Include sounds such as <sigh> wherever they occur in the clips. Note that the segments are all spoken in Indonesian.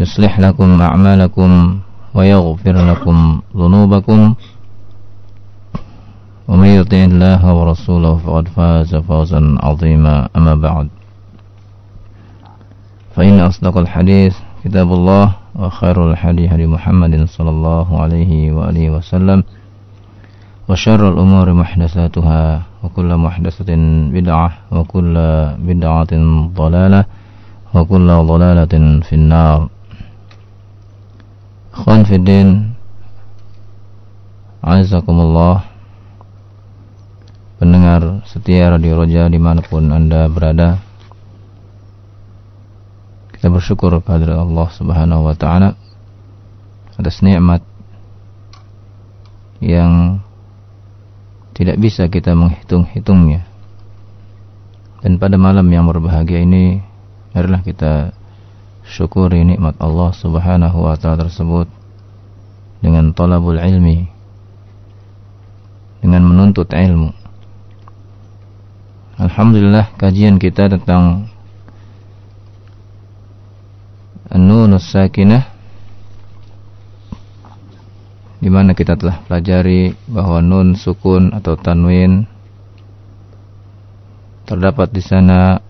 يصلح لكم أعمالكم ويغفر لكم ذنوبكم. ومن يطع الله ورسوله فقد فاز فوزا عظيما. أما بعد فإن أصدق الحديث كتاب الله وخير الحديث هدي محمد صلى الله عليه وآله وسلم وشر الأمور محدثاتها وكل محدثة بدعة وكل بدعة ضلالة وكل ضلالة في النار. Ikhwan Fiddin Azakumullah. Pendengar setia Radio Roja di mana pun anda berada. Kita bersyukur kepada Allah subhanahu wa ta'ala Atas nikmat Yang Tidak bisa kita menghitung-hitungnya. Dan pada malam yang berbahagia ini Marilah kita syukuri nikmat Allah Subhanahu wa taala tersebut dengan talabul ilmi dengan menuntut ilmu. Alhamdulillah kajian kita tentang An-Nunus Sakinah di mana kita telah pelajari bahwa nun sukun atau tanwin terdapat di sana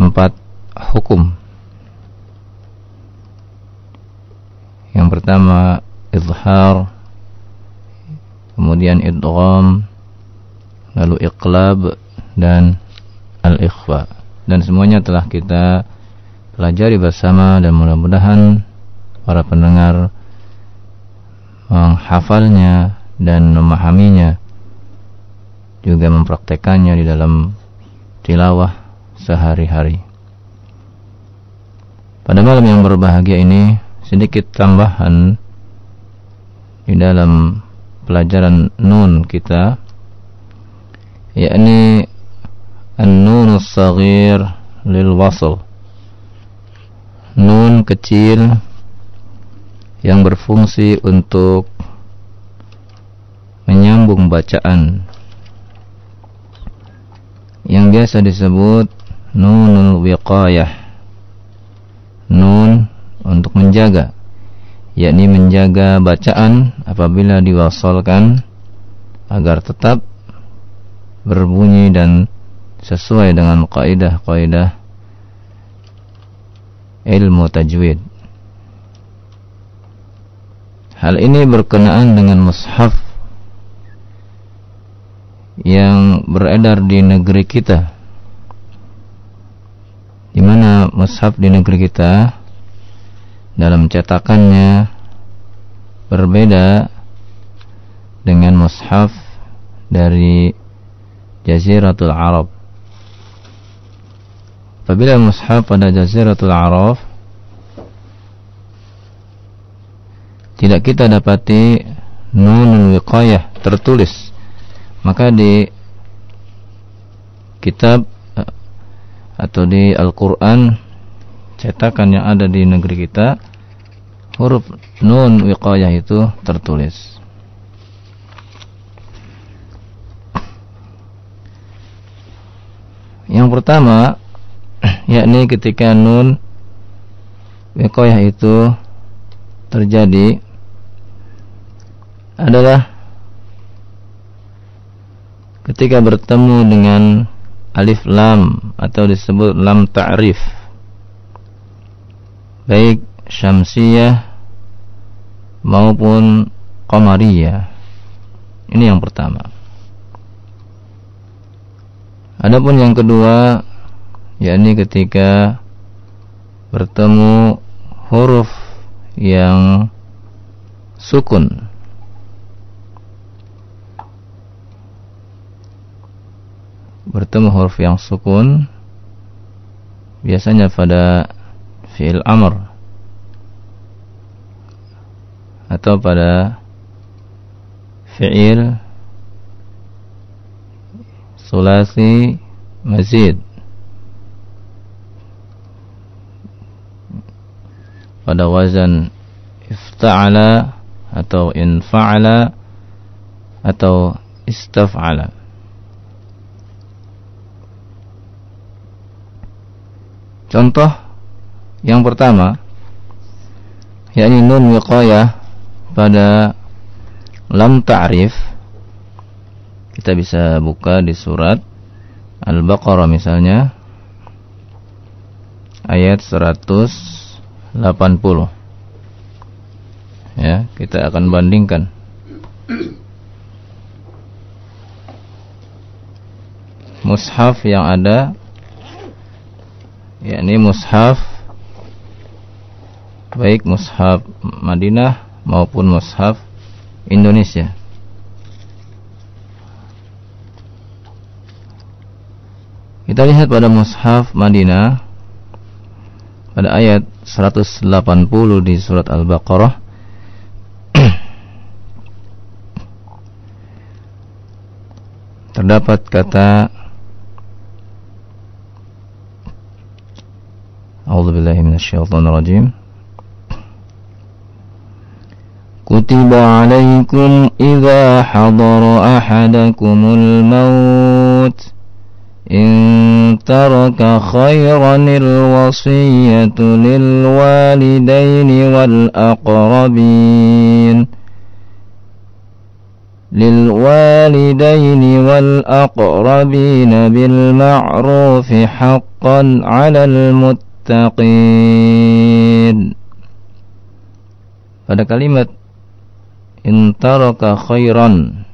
empat hukum Yang pertama izhar, kemudian idgham, lalu iqlab dan al-ikhfa. Dan semuanya telah kita pelajari bersama dan mudah-mudahan para pendengar menghafalnya dan memahaminya juga mempraktekannya di dalam tilawah sehari-hari. Pada malam yang berbahagia ini sedikit tambahan di dalam pelajaran nun kita yakni an-nun as-saghir lil wasl. Nun kecil yang berfungsi untuk menyambung bacaan. Yang biasa disebut nunul wiqayah. Nun untuk menjaga yakni menjaga bacaan apabila diwasalkan agar tetap berbunyi dan sesuai dengan kaidah-kaidah ilmu tajwid. Hal ini berkenaan dengan mushaf yang beredar di negeri kita. Di mana mushaf di negeri kita dalam cetakannya berbeda dengan mushaf dari Jaziratul Arab. Apabila mushaf pada Jaziratul Arab tidak kita dapati nunul wiqayah tertulis maka di kitab eh, atau di Al-Qur'an cetakan yang ada di negeri kita huruf nun wiqayah itu tertulis. Yang pertama <clears throat> yakni ketika nun wiqayah itu terjadi adalah ketika bertemu dengan alif lam atau disebut lam ta'rif baik syamsiyah maupun qamariyah. Ini yang pertama. Adapun yang kedua yakni ketika bertemu huruf yang sukun bertemu huruf yang sukun biasanya pada fi'il amr. Atau pada fi'il sulasi mazid. Pada wazan ifta'ala atau infa'ala atau istaf'ala. Contoh yang pertama yakni nun wiqayah pada lam ta'rif. Kita bisa buka di surat Al-Baqarah misalnya ayat 180 ya kita akan bandingkan. Mushaf yang ada yakni mushaf baik mushaf Madinah maupun mushaf Indonesia. Kita lihat pada mushaf Madinah pada ayat 180 di surat Al-Baqarah <clears throat> terdapat kata A'udzubillahiminasyaitonirrajim rajim كتب عليكم إذا حضر أحدكم الموت إن ترك خيرا الوصية للوالدين والأقربين للوالدين والأقربين بالمعروف حقا على المتقين. Pada kalimat intaraka khairan.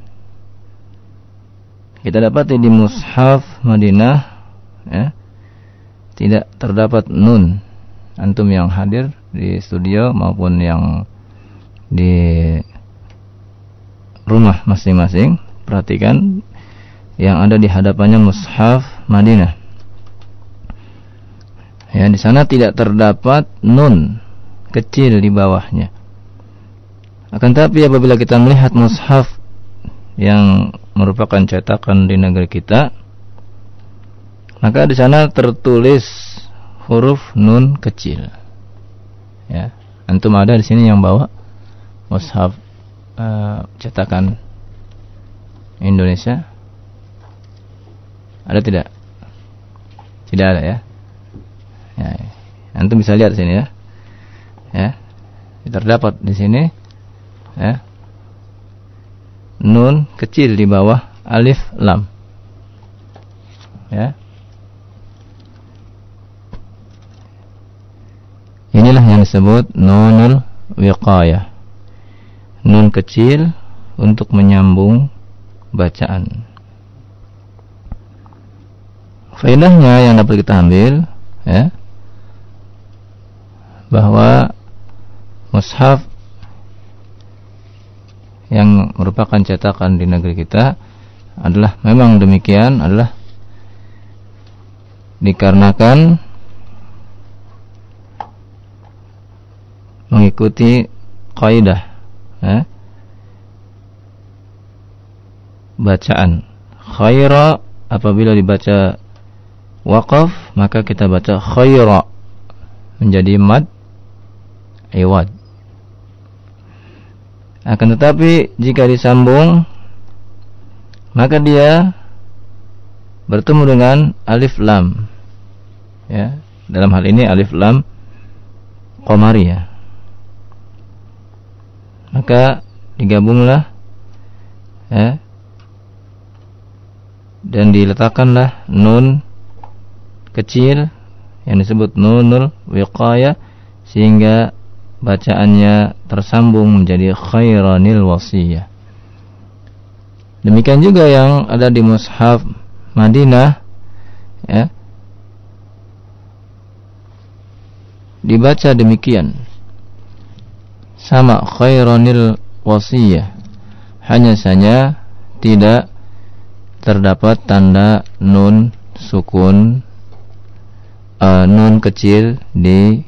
Kita dapat di mushaf Madinah ya, tidak terdapat nun. Antum yang hadir di studio maupun yang di rumah masing-masing perhatikan yang ada di hadapannya mushaf Madinah. Ya, di sana tidak terdapat nun kecil di bawahnya. Akan tapi apabila kita melihat mushaf yang merupakan cetakan di negeri kita, maka di sana tertulis huruf nun kecil. Ya, antum ada di sini yang bawa mushaf uh, cetakan Indonesia? Ada tidak? Tidak ada ya. Ya, antum bisa lihat sini ya. Ya. Terdapat di sini ya. Nun kecil di bawah alif lam. Ya. Inilah yang disebut nunul wiqayah. Nun kecil untuk menyambung bacaan. Faedahnya yang dapat kita ambil ya bahwa mushaf yang merupakan cetakan di negeri kita adalah memang demikian adalah dikarenakan mengikuti kaidah eh, bacaan khaira apabila dibaca waqaf maka kita baca khaira menjadi mad iwad. Akan tetapi jika disambung maka dia bertemu dengan alif lam. Ya, dalam hal ini alif lam qamariyah. Maka digabunglah ya dan diletakkanlah nun kecil yang disebut nunul wiqayah sehingga bacaannya tersambung menjadi khairanil wasiyah. Demikian juga yang ada di mushaf Madinah ya. Dibaca demikian. Sama khairanil wasiyah. Hanya saja tidak terdapat tanda nun sukun uh, nun kecil di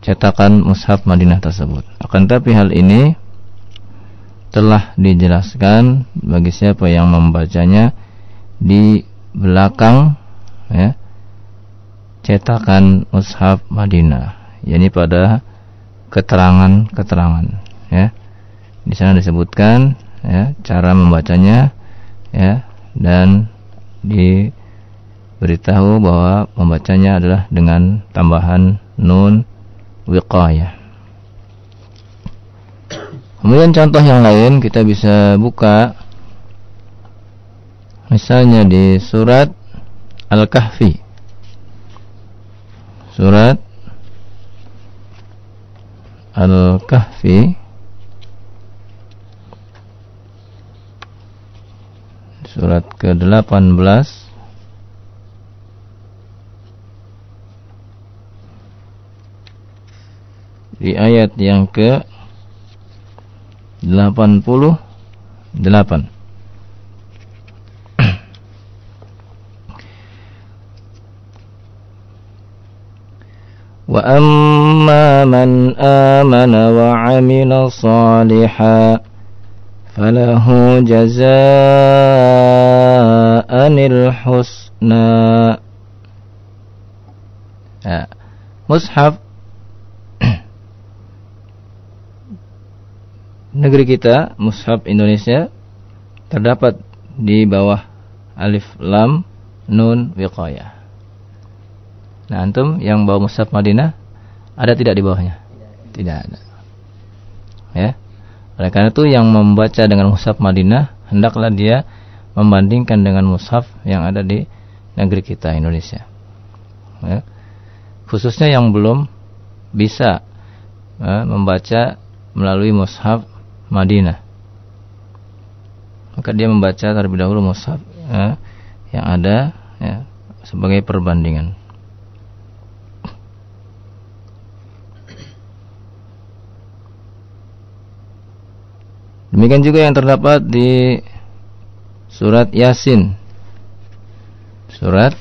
cetakan mushaf Madinah tersebut. Akan tapi hal ini telah dijelaskan bagi siapa yang membacanya di belakang ya cetakan mushaf Madinah yakni pada keterangan-keterangan ya di sana disebutkan ya cara membacanya ya dan diberitahu bahwa membacanya adalah dengan tambahan nun wiqayah. Kemudian contoh yang lain kita bisa buka misalnya di surat Al-Kahfi. Surat Al-Kahfi surat ke-18 di ayat yang ke 88 <clears throat> Wa amma man wa amila salihan falahu jazaa'anil negeri kita, mushaf Indonesia terdapat di bawah alif lam nun wiqayah. Nah, antum yang bawa mushaf Madinah ada tidak di bawahnya? Tidak ada. Ya. Oleh karena itu yang membaca dengan mushaf Madinah hendaklah dia membandingkan dengan mushaf yang ada di negeri kita Indonesia. Ya. Khususnya yang belum bisa ya, membaca melalui mushaf Madinah. Maka dia membaca terlebih dahulu mushaf ya, yang ada ya, sebagai perbandingan. Demikian juga yang terdapat di surat Yasin. Surat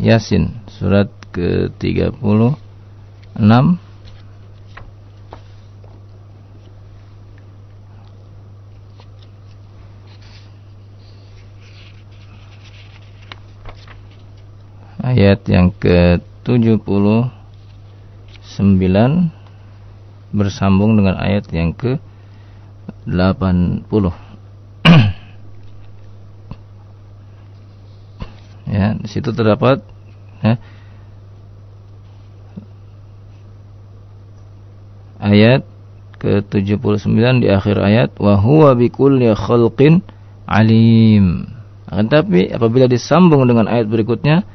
Yasin, surat ke-36 ayat yang ke-79 bersambung dengan ayat yang ke-80. <clears throat> ya, di situ terdapat ya, ayat ke-79 di akhir ayat wa huwa bikulli khalqin alim. Akan tapi apabila disambung dengan ayat berikutnya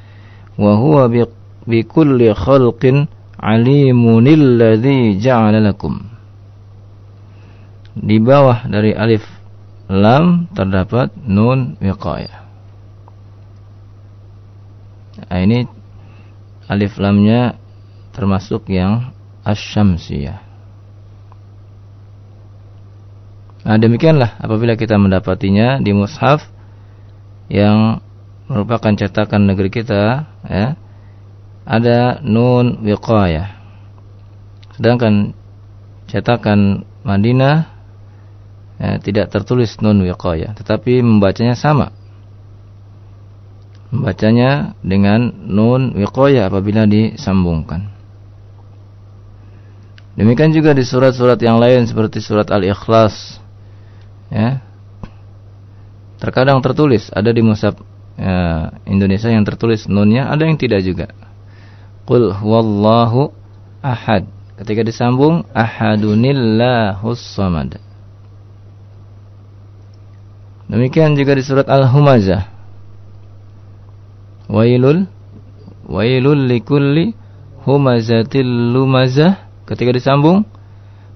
wa huwa bi kulli khalqin alimun alladhi ja'ala lakum. Di bawah dari alif lam terdapat nun wiqayah nah, ini alif lamnya termasuk yang asyamsiyah Nah demikianlah apabila kita mendapatinya di mushaf yang merupakan cetakan negeri kita ya ada nun wiqayah sedangkan cetakan Madinah ya, tidak tertulis nun wiqayah tetapi membacanya sama. Membacanya dengan nun wiqayah apabila disambungkan. Demikian juga di surat-surat yang lain seperti surat Al-Ikhlas ya. Terkadang tertulis ada di mushaf ya, Indonesia yang tertulis nunnya ada yang tidak juga. Qul huwallahu ahad. Ketika disambung ahadunillahus samad. Demikian juga di surat Al-Humazah. Wailul wailul likulli humazatil lumazah ketika disambung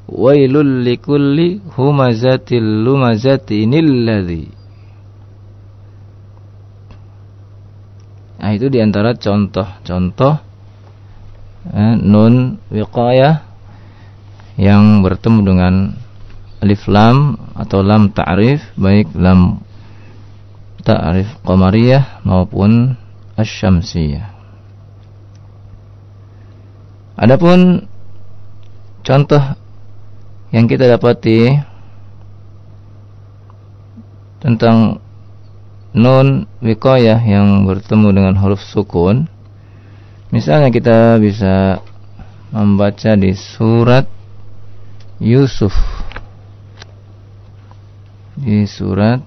wailul likulli humazatil lumazatinil Nah itu di antara contoh-contoh eh, nun wiqayah yang bertemu dengan alif lam atau lam ta'rif baik lam ta'rif qamariyah maupun asyamsiyah. Adapun contoh yang kita dapati tentang nun wiqayah yang bertemu dengan huruf sukun. Misalnya kita bisa membaca di surat Yusuf. Di surat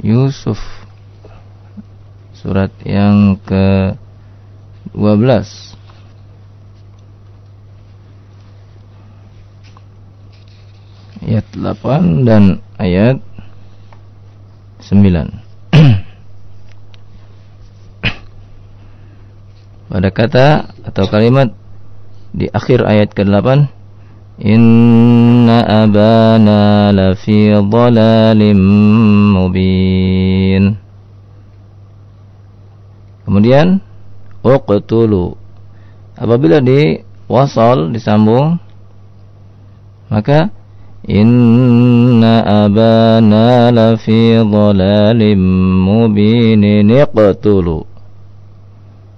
Yusuf. Surat yang ke 12 ayat 8 dan ayat 9 pada <clears throat> kata atau kalimat di akhir ayat ke-8 Inna abana lafi dhalalim mubin. Kemudian uqtulu. Apabila di wasal disambung maka inna abana lafi dhalalim mubin iqtulu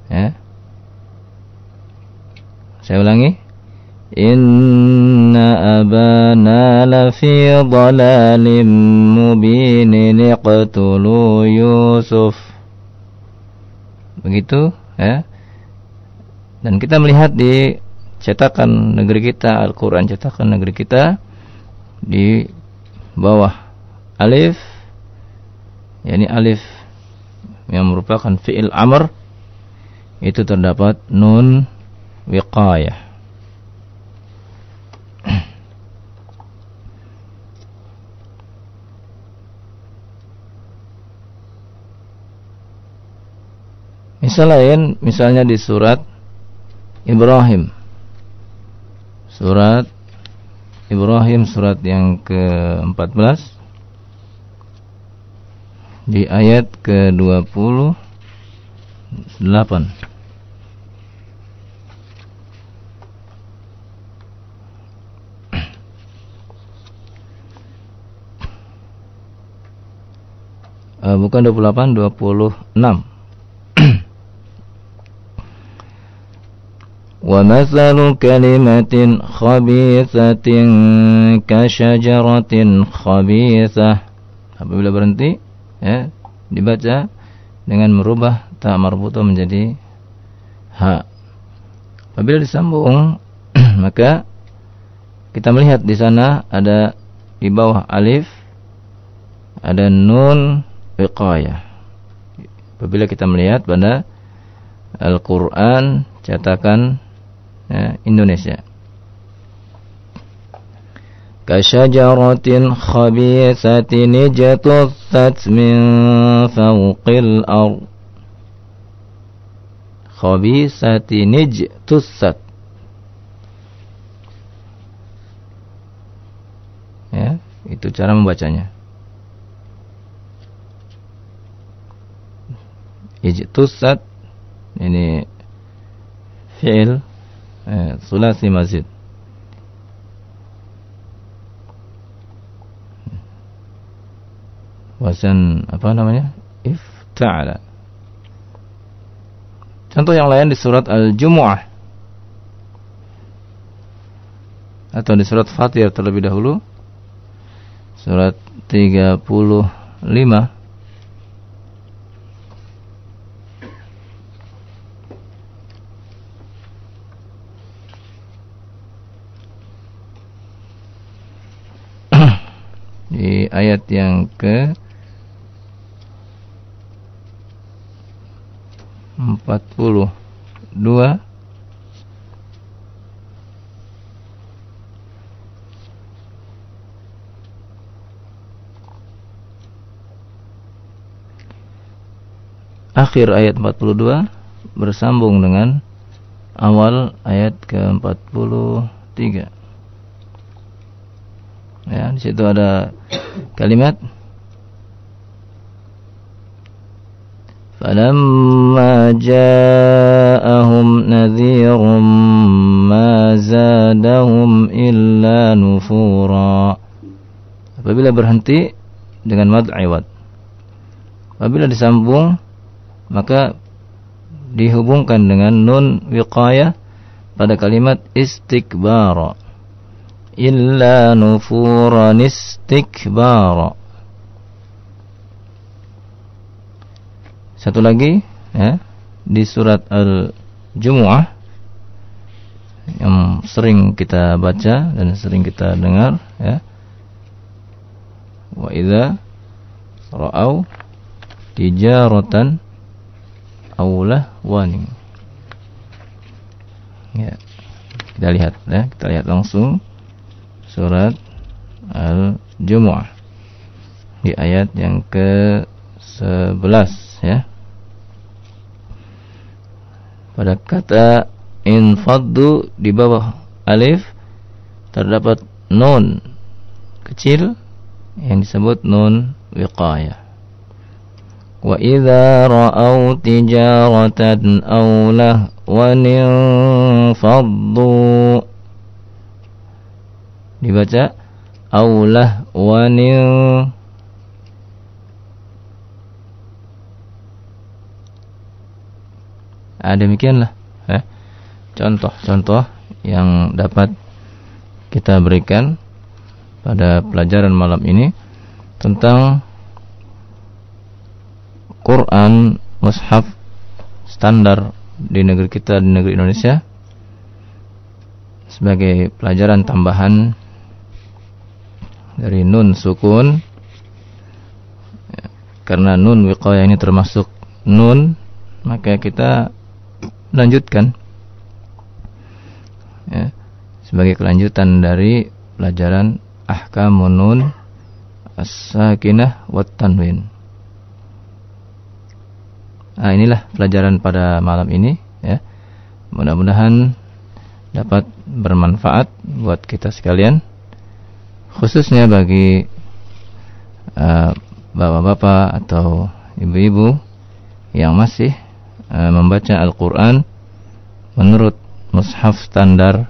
Ya. Saya ulangi. Inna abana lafi dhalalim mubinin iqtulu Yusuf. Begitu ya. Dan kita melihat di cetakan negeri kita Al-Quran cetakan negeri kita Di bawah alif yakni alif yang merupakan fi'il amr itu terdapat nun wiqayah Misal lain, misalnya di surat Ibrahim. Surat Ibrahim surat yang ke-14 di ayat ke-28. Uh, bukan 28, 26. ومثل كلمة خبيثة كشجرة خبيثة apabila berhenti ya dibaca dengan merubah ta marbuto menjadi ha apabila disambung <clears throat> maka kita melihat di sana ada di bawah alif ada nun wiqayah apabila kita melihat pada Al-Qur'an cetakan ya, Indonesia. Kasyajaratin khabisatin ijtussat min fawqil ard. Khabisatin ijtussat. Ya, itu cara membacanya. Ijtussat ini fi'il eh, sulasi mazid wasan apa namanya? Ifta'ala. Contoh yang lain di surat al-jumu'ah. Atau di surat fatir terlebih dahulu. Surat 35 di ayat yang ke 42 akhir ayat 42 bersambung dengan awal ayat ke-43. Ya, di situ ada kalimat فلما جاءهم نذير ما زادهم إلا نفورا apabila berhenti dengan mad iwad apabila disambung maka dihubungkan dengan nun wiqayah pada kalimat istikbara illa nufuran istikbara Satu lagi ya, di surat Al-Jumu'ah yang sering kita baca dan sering kita dengar ya. Wa idza ra'au tijaratan aulah waning. Ya. Kita lihat ya, kita lihat langsung surat Al-Jumu'ah di ayat yang ke-11 ya pada kata infaddu di bawah alif terdapat nun kecil yang disebut nun wiqayah. Wa idza ra'au tijaratan aw lahwan dibaca aw lahwan Nah, demikianlah ya. Contoh-contoh yang dapat kita berikan pada pelajaran malam ini tentang Quran mushaf standar di negeri kita di negeri Indonesia sebagai pelajaran tambahan dari nun sukun ya, karena nun wiqayah ini termasuk nun maka kita lanjutkan ya, sebagai kelanjutan dari pelajaran ahkamun nun as-sakinah wat tanwin. Nah, inilah pelajaran pada malam ini ya. Mudah-mudahan dapat bermanfaat buat kita sekalian khususnya bagi uh, bapak-bapak uh, atau ibu-ibu yang masih uh, membaca Al-Quran menurut mushaf standar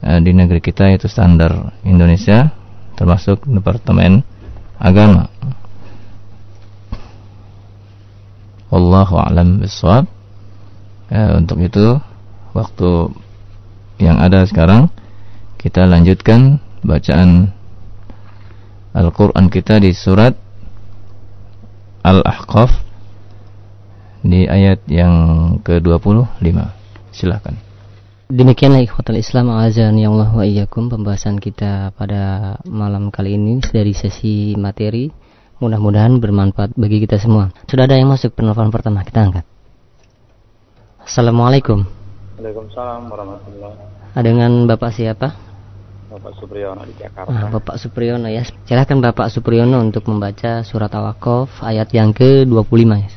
uh, di negeri kita yaitu standar Indonesia termasuk Departemen Agama. Wallahu a'lam bishawab. Ya, untuk itu waktu yang ada sekarang kita lanjutkan bacaan Al-Qur'an kita di surat Al-Ahqaf di ayat yang ke-25. Silakan. Demikianlah ikhwatal Islam azan yang Allah wa iyyakum pembahasan kita pada malam kali ini dari sesi materi. Mudah-mudahan bermanfaat bagi kita semua. Sudah ada yang masuk penelpon pertama kita angkat. Assalamualaikum. Waalaikumsalam warahmatullahi Dengan Bapak siapa? Bapak Supriyono di Jakarta. Ah, Bapak Supriyono ya. Silakan Bapak Supriyono untuk membaca surat Al-Aqaf ayat yang ke-25 ya.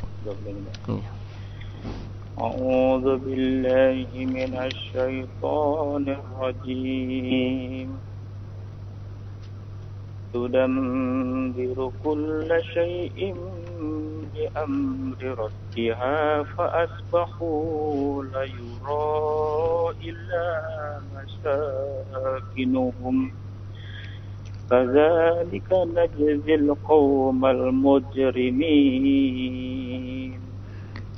أعوذ بالله من الشيطان الرجيم تدمر كل شيء بأمر ربها فأصبحوا لا يرى إلا مساكنهم كذلك نجزي القوم المجرمين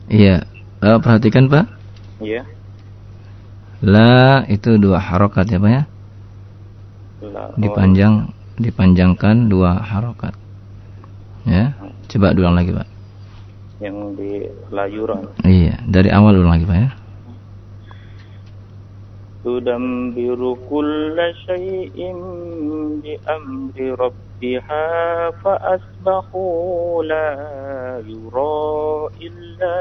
Iya, uh, perhatikan Pak. Iya. La itu dua harokat ya Pak ya. La, oh. Dipanjang, dipanjangkan dua harokat. Ya, coba ulang lagi Pak. Yang di layuran. Iya, dari awal ulang lagi Pak ya. تدمر كل شيء بأمر ربها فأصبحوا لا يرى إلا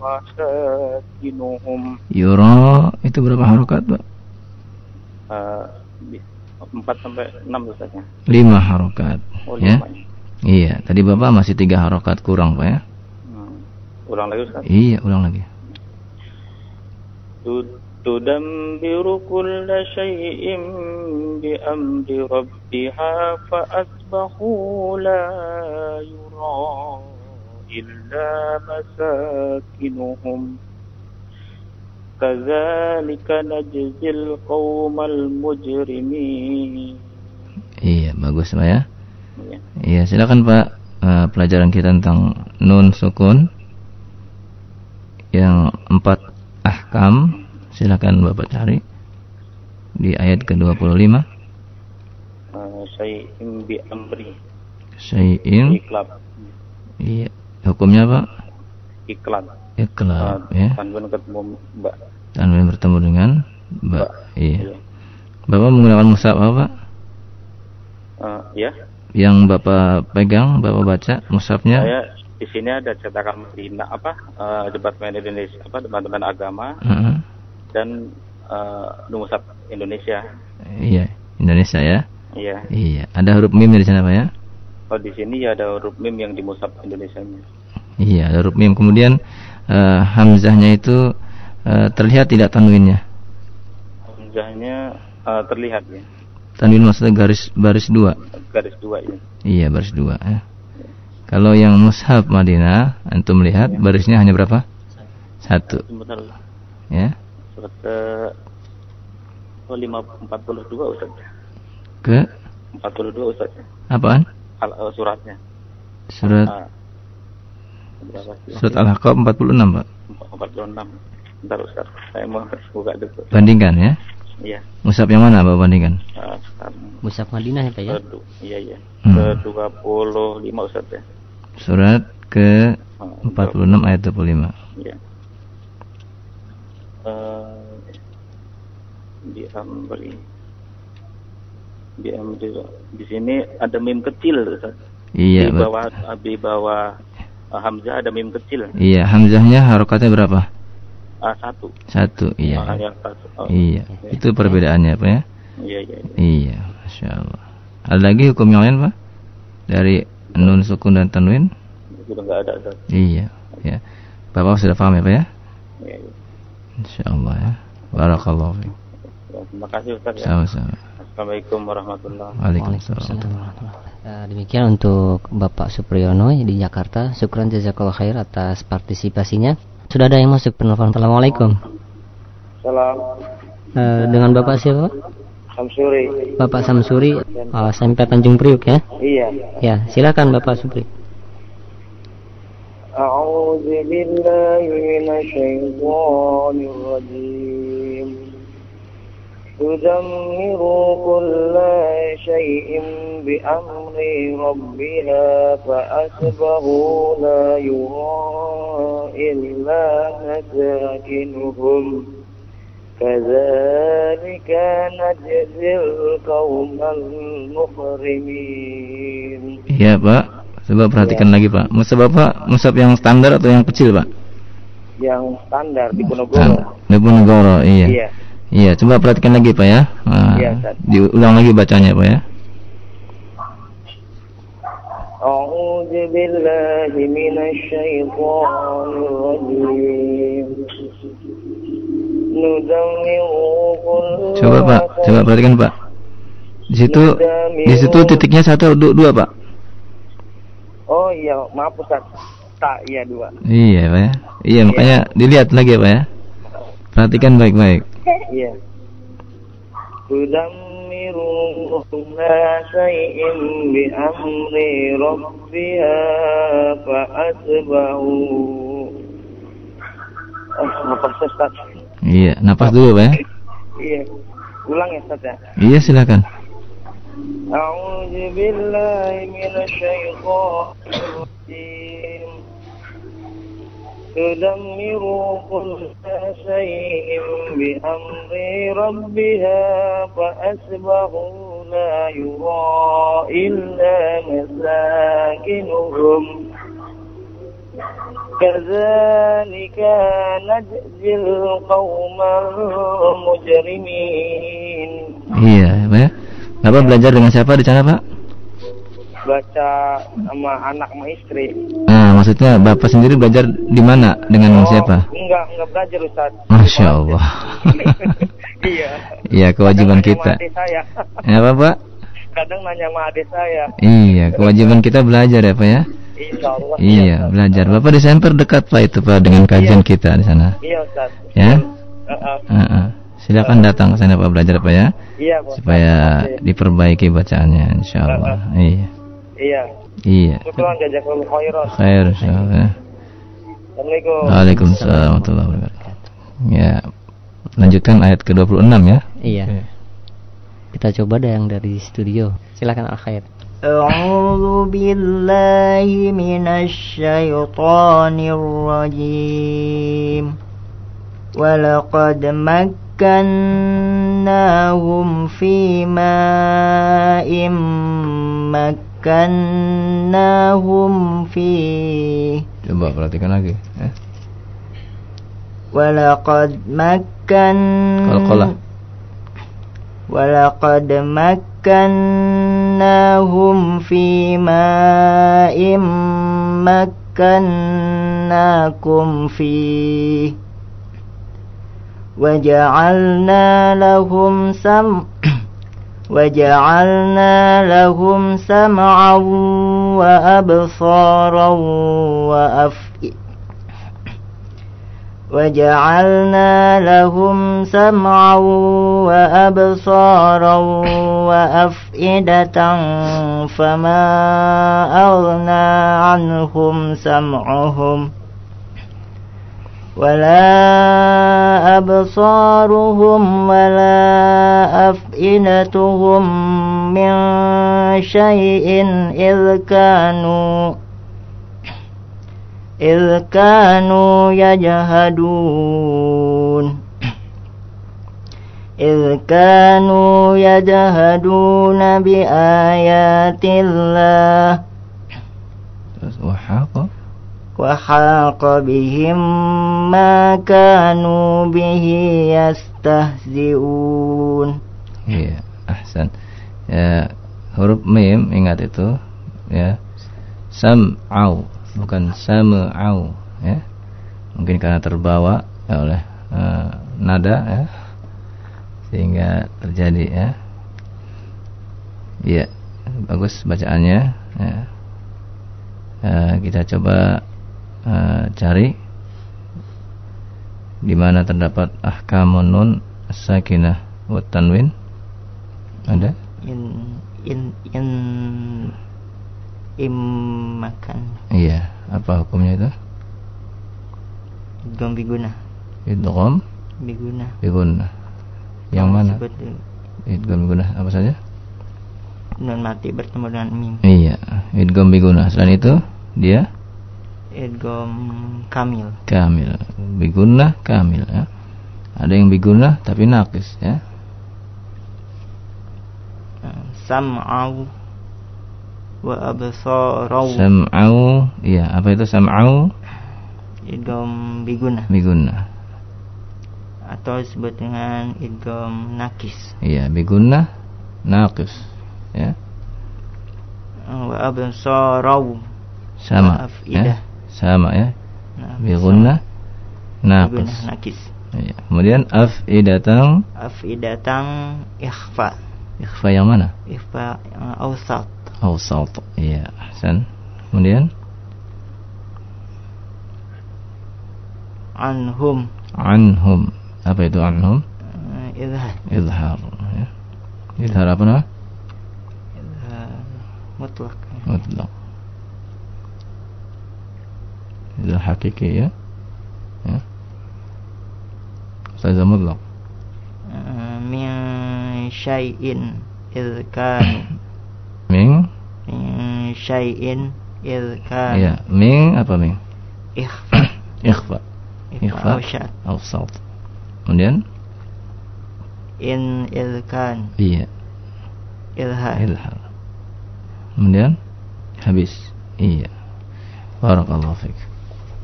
مساكنهم يرى itu berapa harokat Pak? Uh, sampai enam Ustaznya. Lima harokat. Oh, ya? Iya, tadi Bapak masih tiga harokat kurang Pak ya? Hmm. Ulang lagi Ustaz? Iya, ulang lagi. تدمر كل شيء بأمر ربها فأصبحوا لا يرى إلا مساكنهم Kazalika najzil qawmal mujrimi Iya, bagus Pak ya. Iya, iya silakan Pak uh, pelajaran kita tentang nun sukun. Yang empat ahkam silakan Bapak cari di ayat ke-25 uh, eh, Sayyim bi amri. Sayyim. Iklab Iya Hukumnya Pak? Iklan Iqlab Uh, ya. Tanwin ketemu Mbak Tanwin bertemu dengan Mbak. Mbak. Iya. Iya. Bapak menggunakan mushaf apa Pak? Uh, Ya Yang Bapak pegang, Bapak baca mushafnya? Saya di sini ada cetakan Medina apa uh, Departemen Indonesia apa Departemen Agama Heeh. dan uh, Numusab Indonesia. Iya, Indonesia ya. Iya. Iya, ada huruf mim di sana Pak ya? Oh di sini ya ada huruf mim yang di Musab Indonesia. Iya, ada huruf mim. Kemudian eh, hamzahnya itu eh, terlihat tidak tanwinnya. Hamzahnya uh, terlihat ya Tanwin maksudnya garis baris dua. garis dua ya. Iya, baris dua. Ya. Kalau yang mushaf Madinah, antum lihat barisnya hanya berapa? Satu. Sebentar Ya. surat uh, oh, lima empat puluh dua Ustaz. Ke Empat puluh dua Ustaz. apaan? Al, uh, suratnya. Surat Ah. Surat Al-Haqqaf 46, Pak. Empat puluh enam. Bentar Ustaz. Saya mau buka dulu. Bandingkan ya. Iya. Mushaf yang mana Bapak bandingkan? Uh. Musaf Madinah ya Pak ya? Iya iya. Hmm. Ke dua puluh lima Ustaz ya. Surat ke Ah, 46 ayat 25. Iya. Eh, di amri di amri di sini ada mim kecil Ustaz. Iya, di Pak. bawah di bawah Hamzah ada mim kecil. Iya, hamzahnya harokatnya berapa? Ah satu. Satu, iya. Ah, yang satu. Oh, Iya, itu perbedaannya Pak ya? Iya iya. iya. Iya, Masya Allah. Ada lagi hukum yang lain Pak? Dari nun sukun dan tanwin? Sudah nggak ada Ustaz. Iya, ya. Bapak sudah paham ya Pak ya? Iya, iya. Insya Allah ya. Barakallahu fiik. Ya, terima kasih Ustaz ya. Sama-sama. Assalamualaikum warahmatullahi wabarakatuh. Eh, demikian untuk Bapak Supriyono di Jakarta. Syukran jazakallah khair atas partisipasinya. Sudah ada yang masuk penelpon. Assalamualaikum. Salam. Uh, eh, dengan Bapak siapa? Samsuri. Bapak Samsuri, ah, uh, SMP Tanjung Priuk ya? Iya. Ya, silakan Bapak Supri. A'udzu billahi minasy syaithanir rajim. تدمر كل شيء بأمر ربها فأصبحوا لا يرى إلا مساكنهم كذلك نجزي القوم المجرمين Iya Pak. Coba perhatikan lagi Pak. Musab Bapak, musab yang standar atau yang kecil Pak? yang standar di Tan- Ponorogo. Diponegoro, iya. Iya. Iya, coba perhatikan lagi Pak ya. Nah, ya, Diulang lagi bacanya Pak ya. Coba Pak, coba perhatikan Pak. Di situ di situ titiknya satu dua, dua Pak. Oh iya, maaf Ustaz. Tak iya dua. Iya Pak ya. Iya, iya. makanya dilihat lagi ya Pak ya. Perhatikan baik-baik. Iya. Tudammiru kulla shay'in bi amri rabbiha fa asbahu. Ah, napas Ustaz. Iya, napas dulu Pak ya. Iya. Ulang ya Ustaz ya. Iya, silakan. A'udzu billahi minasy syaithanir rajim. تدمر كل شيء بأمر ربها فأصبحوا لا يرى إلا مساكنهم كذلك نجزي القوم المجرمين Iya Pak ya. Bapak belajar dengan siapa di sana Pak? Baca sama anak sama istri. Nah, maksudnya Bapak sendiri belajar di mana dengan Oh, siapa? Enggak, enggak belajar Ustaz. Masya Allah. <laughs> iya. Iya, kewajiban Kadang kita. saya. Ya, Bapak? Kadang nanya sama adik saya. Iya, kewajiban kita belajar ya, Pak ya? Insya Allah. Iya, Ustaz. belajar. Bapak di center dekat Pak itu Pak dengan kajian kita di sana. Iya Ustaz. Ya? Heeh. Heeh. Silakan datang ke sana Pak belajar Pak ya, Iya, Pak. supaya diperbaiki bacaannya insyaallah. Iya. Iya. Iya. Syukran jazakallahu khairan. Khair insyaallah. ya. Assalamualaikum. Waalaikumsalam warahmatullahi wabarakatuh. Ya. Lanjutkan ayat ke-26 ya. Iya. Oke. Kita coba ada yang dari studio. Silakan Al Khair. أعوذ بالله من الشيطان الرجيم ولقد مكناهم في ماء مكناهم فيه Coba perhatikan lagi ya. ولقد مكن Qalqalah. ولقد مكناهم في ماء مكناكم فيه وجعلنا لهم سم وجعلنا لهم سمعا وأبصارا وأفئدة وجعلنا لهم سمعا وأبصارا وأفئدة فما أغنى عنهم سمعهم ولا أبصارهم ولا أفئدتهم من شيء إذ كانوا إذ كانوا يجهدون. إذ كانوا يجهدون بآيات الله. wahaqa وحاق بهم ما كانوا به يستهزئون Iya, ahsan. Ya, huruf mim ingat itu ya. Sam'au bukan sam'au ya. Mungkin karena terbawa ya, oleh eh, nada ya. Sehingga terjadi ya. Iya, bagus bacaannya ya. Eh, kita coba eh, cari di mana terdapat ahkamun nun sakinah wa tanwin. Ada? In in in im makan. Iya apa hukumnya itu? Idgham biguna idgham biguna bigunnah yang mana? Sebut idgham bigunnah apa saja? Nun mati bertemu dengan mim. Iya idgham bigunnah selain itu dia idgham kamil. Kamil. Bigunnah kamil ya. Ada yang bigunnah tapi nakis ya. Sam'au wa absarau sam'au iya apa itu sam'au? Idgham biguna. Bigunnah atau disebut dengan idgham nakis. Iya bigunnah nakis ya. Wa absarau sama Maaf, ya. Sama ya nah, bigunnah biguna nakis nakis Iya. Kemudian af'idatang afidatang ikhfa ikhfa yang mana? ikhfa yang awsat Awsat. Iya, ahsan. Kemudian anhum anhum. Apa itu anhum? eh, idhar Izhar. Ya. Izhar apa nama? mutlak Mutlak. Izhar hakiki ya. Ya. Ustazah mutlak. Eh, min syai'in idh kanu Ming. min syai'in idh kanu Iya, ming apa ming? ikhfa Ikhfa. ikhfa Ikhfa. awsat Awsat. Kemudian in idh kan iya, idhar Ilhar. Kemudian habis. Iya. Barakallahu fiik.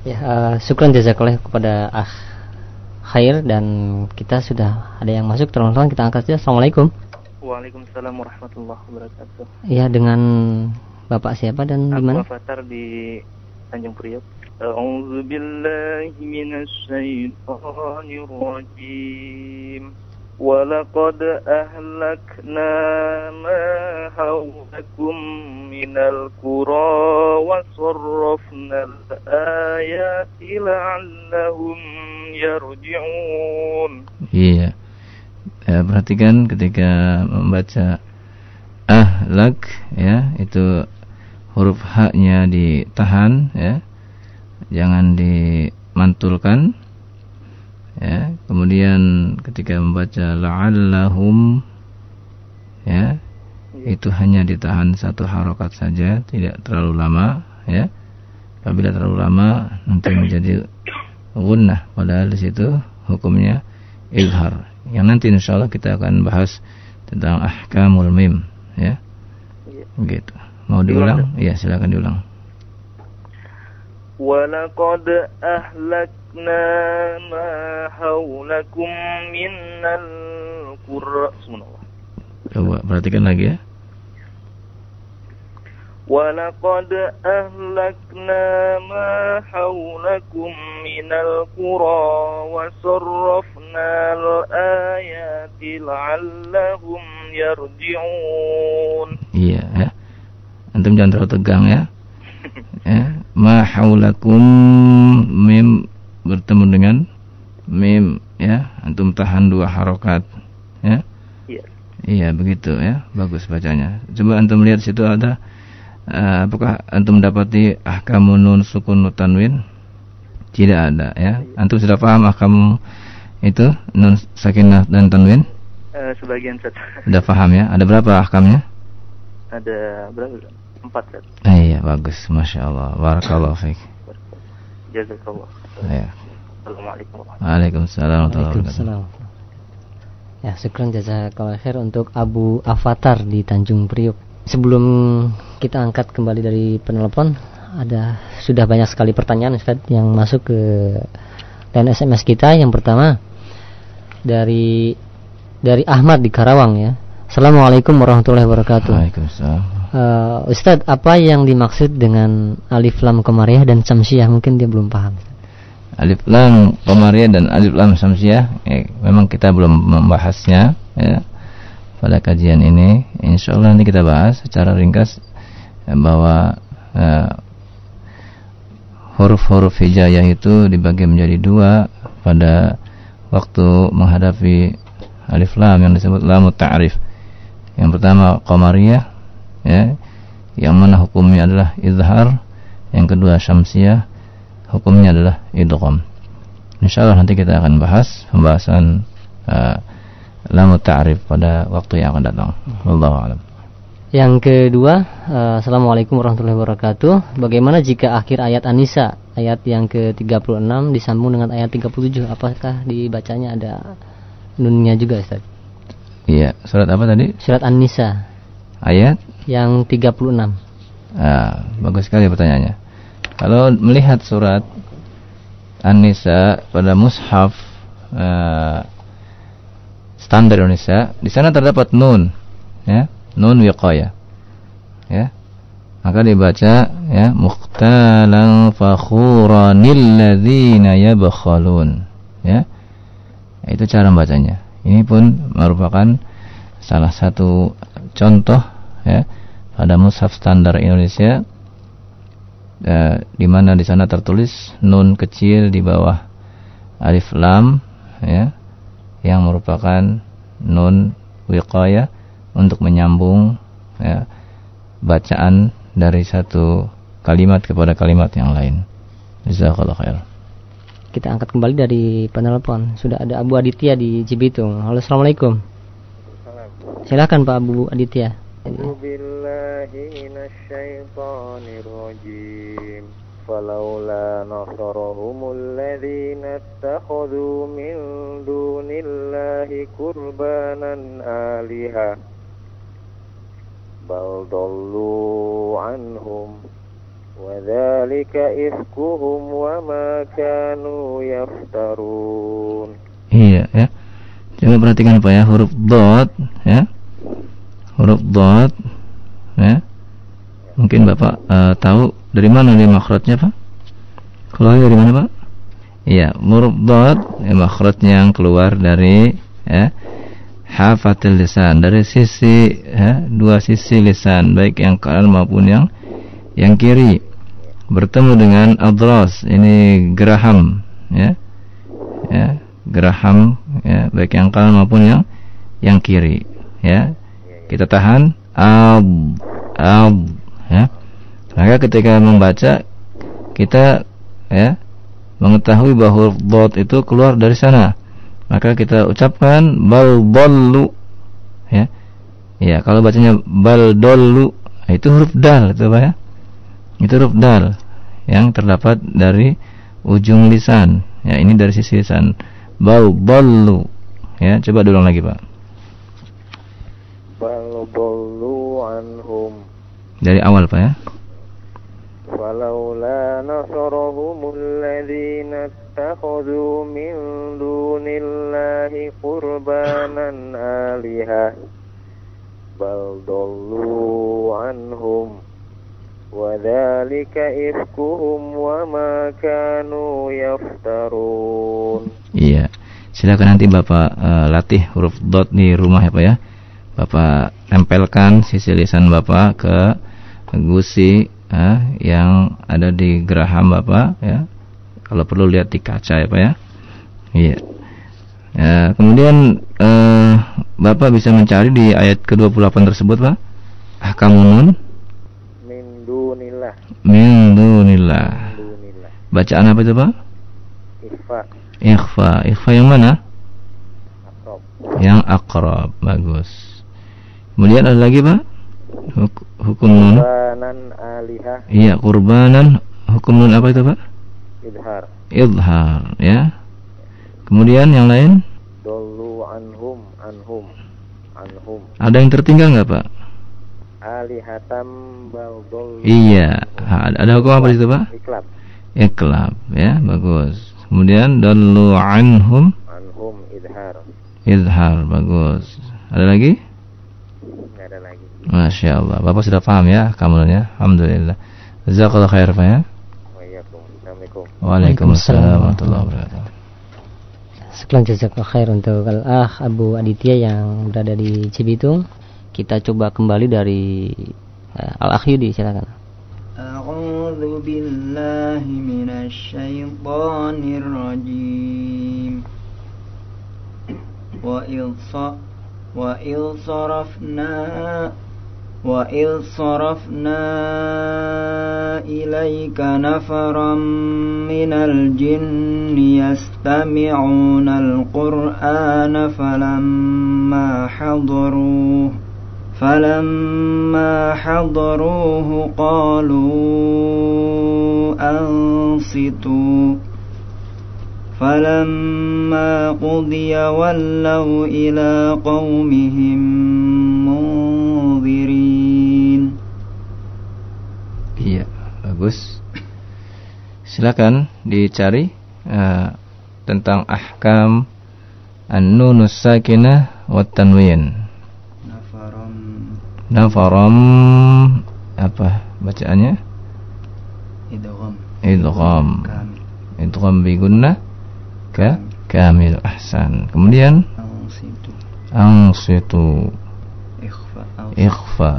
Ya, eh, syukran jazakallah kepada Ah Khair dan kita sudah ada yang masuk teman-teman kita angkat saja. Assalamualaikum. Waalaikumsalam warahmatullahi wabarakatuh. Ya dengan Bapak siapa dan di Aku mana? avatar di Tanjung Priok. A'udzu billahi minasy syaithanir rajim. ولقد أهلكنا ما حولكم من القرى وصرفنا الآيات لعلهم يرجعون Iya. Ya, perhatikan ketika membaca ahlak ya, itu huruf haknya ditahan ya. Jangan dimantulkan. Ya, kemudian ketika membaca la'allahum ya, itu hanya ditahan satu harokat saja, tidak terlalu lama ya. Apabila terlalu lama nanti menjadi gunnah padahal di situ hukumnya izhar. Yang nanti insya Allah kita akan bahas tentang ahkamul mim ya. Iya. Gitu. Mau diulang? Iya, silakan diulang. ولقد أهلكنا ما حولكم من القرى سبحان الله Coba perhatikan lagi ya. ولقد أهلكنا ما حولكم من القرى وصرفنا الآيات لعلهم يرجعون Iya ya. Antum jangan terlalu tegang ya. ya. Ma haulakum mim bertemu dengan mim ya. Antum tahan dua harokat ya. Iya. Iya begitu ya. Bagus bacanya. Coba antum lihat situ ada eh, apakah antum mendapati ahkamun nun sukun tanwin? Tidak ada ya. Antum sudah paham ahkam itu nun sakinah dan tanwin? Eh, sebagian Sudah paham ya? Ada berapa ahkamnya? ada berapa? Empat set Ah, iya bagus, masya Allah. Barakallahu fiik. jazakallah Ya. assalamualaikum warahmatullahi Waalaikumsalam warahmatullahi wabarakatuh. Waalaikumsalam. Ya, syukran jazakallah khair untuk Abu Avatar di Tanjung Priok. Sebelum kita angkat kembali dari penelpon, ada sudah banyak sekali pertanyaan Ustaz yang masuk ke line SMS kita. Yang pertama dari dari Ahmad di Karawang ya. Assalamualaikum warahmatullahi wabarakatuh. Waalaikumsalam. Eh, Ustadz, apa yang dimaksud dengan alif lam komariah dan samsiah? Mungkin dia belum paham. Alif lam qamariyah dan alif lam samsiah eh, memang kita belum membahasnya ya. Pada kajian ini insya Allah nanti kita bahas secara ringkas eh, bahwa eh, huruf-huruf hijaiyah itu dibagi menjadi dua pada waktu menghadapi alif lam yang disebut lam ta'rif. Yang pertama qamariyah ya, yang mana hukumnya adalah izhar, yang kedua syamsiyah hukumnya adalah idgham. Insyaallah nanti kita akan bahas pembahasan uh, lam ta'rif pada waktu yang akan datang. Wallahu a'lam. Yang kedua, eh, Assalamualaikum warahmatullahi wabarakatuh. Bagaimana jika akhir ayat An-Nisa ayat yang ke-36 disambung dengan ayat 37? Apakah dibacanya ada nunnya juga Ustaz? Iya, surat apa tadi? Surat An-Nisa Ayat? Yang 36. Ah, bagus sekali pertanyaannya. Kalau melihat surat An-Nisa pada mushaf eh, standar Indonesia, di sana terdapat nun, ya, nun wiqayah. Ya. Maka dibaca ya muqtalan fakhuranil ladzina yabkhalun. Ya. Itu cara membacanya. Ini pun merupakan salah satu contoh ya pada mushaf standar Indonesia eh, di mana di sana tertulis nun kecil di bawah alif lam ya yang merupakan nun wiqayah untuk menyambung ya, bacaan dari satu kalimat kepada kalimat yang lain. Jazakallahu khair. Kita angkat kembali dari penelpon. Sudah ada Abu Aditya di Cibitung. Halo, Assalamualaikum. Silakan Pak Abu Aditya. أعوذ بالله من الشيطان الرجيم فلولا نصرهم الذين اتخذوا من دون الله قربانا آلهة بل ضلوا عنهم وذلك إفكهم وما كانوا يفترون Iya ya. Coba perhatikan Pak ya huruf dot ya. Huruf dot ya. Mungkin Bapak uh, tahu dari mana dia makhrajnya Pak? Keluar dari mana Pak? Iya, huruf dot ya, makhrajnya yang keluar dari ya, hafatil lisan dari sisi ya, dua sisi lisan baik yang kanan maupun yang yang kiri bertemu dengan adras ini geraham ya ya geraham ya baik yang kanan maupun yang yang kiri ya kita tahan. Ab ab ya. Maka ketika membaca kita ya mengetahui bahwa dot itu keluar dari sana. Maka kita ucapkan bal ballu ya. Ya kalau bacanya bal dollu itu huruf dal itu Pak ya? Itu huruf dal yang terdapat dari ujung lisan. Ya ini dari sisi lisan. Bal ballu ya. Coba ulang lagi Pak bal ballu anhum dari awal Pak ya فلولا نصرهم الذين اتخذوا من دون الله قربانا آلهة بل ضلوا عنهم وذلك إفكهم وما كانوا يفترون Iya, silakan nanti Bapak uh, latih huruf dot di rumah ya Pak ya. Bapak tempelkan sisi lisan Bapak ke gusi uh, yang ada di geraham Bapak ya. Kalau perlu lihat di kaca ya Pak ya. Iya. Ya, kemudian uh, Bapak bisa mencari di ayat ke-28 tersebut Pak. Ahkamunun min dunillah min dunillah. Bacaan apa itu Pak? ikhfa Ikhfa. Ikhfa yang mana? akrob Yang akrab. Bagus. Kemudian ada lagi Pak? Huk- hukum nun. Qurbanan alihah Iya, kurbanan. Hukum nun apa itu Pak? idhar Idhar. Ya. Kemudian yang lain? dolu anhum anhum anhum Ada yang tertinggal nggak Pak? alihatam bal dolu Iya. Ada hukum apa di situ Pak? iklab Iklab. Ya, bagus. Kemudian dallu anhum anhum idhar idhar. Bagus. Ada lagi? Masya Allah. Bapak sudah paham ya kamulnya. Alhamdulillah. Jazakallah khair Pak ya. Waalaikumsalam warahmatullahi wabarakatuh. Sekian jazakallah khair untuk Al-Ah Abu Aditya yang berada di Cibitung. Kita coba kembali dari eh, uh, Al-Ah Yudi silakan. A'udzu billahi minasy syaithanir rajim. Wa ilsa wa il sarafna وإذ صرفنا إليك نفرا من الجن يستمعون القرآن فلما حضروه فلما حضروه قالوا أنصتوا فلما قضي ولوا إلى قومهم bagus. Silakan dicari uh, tentang ahkam an-nunus sakinah wa tanwin. Nafarom. Nafarom apa bacaannya? Idgham. Idgham. Idgham bi gunna ka kamil ahsan. Kemudian angsitu. Angsitu. Ikhfa. Ikhfa.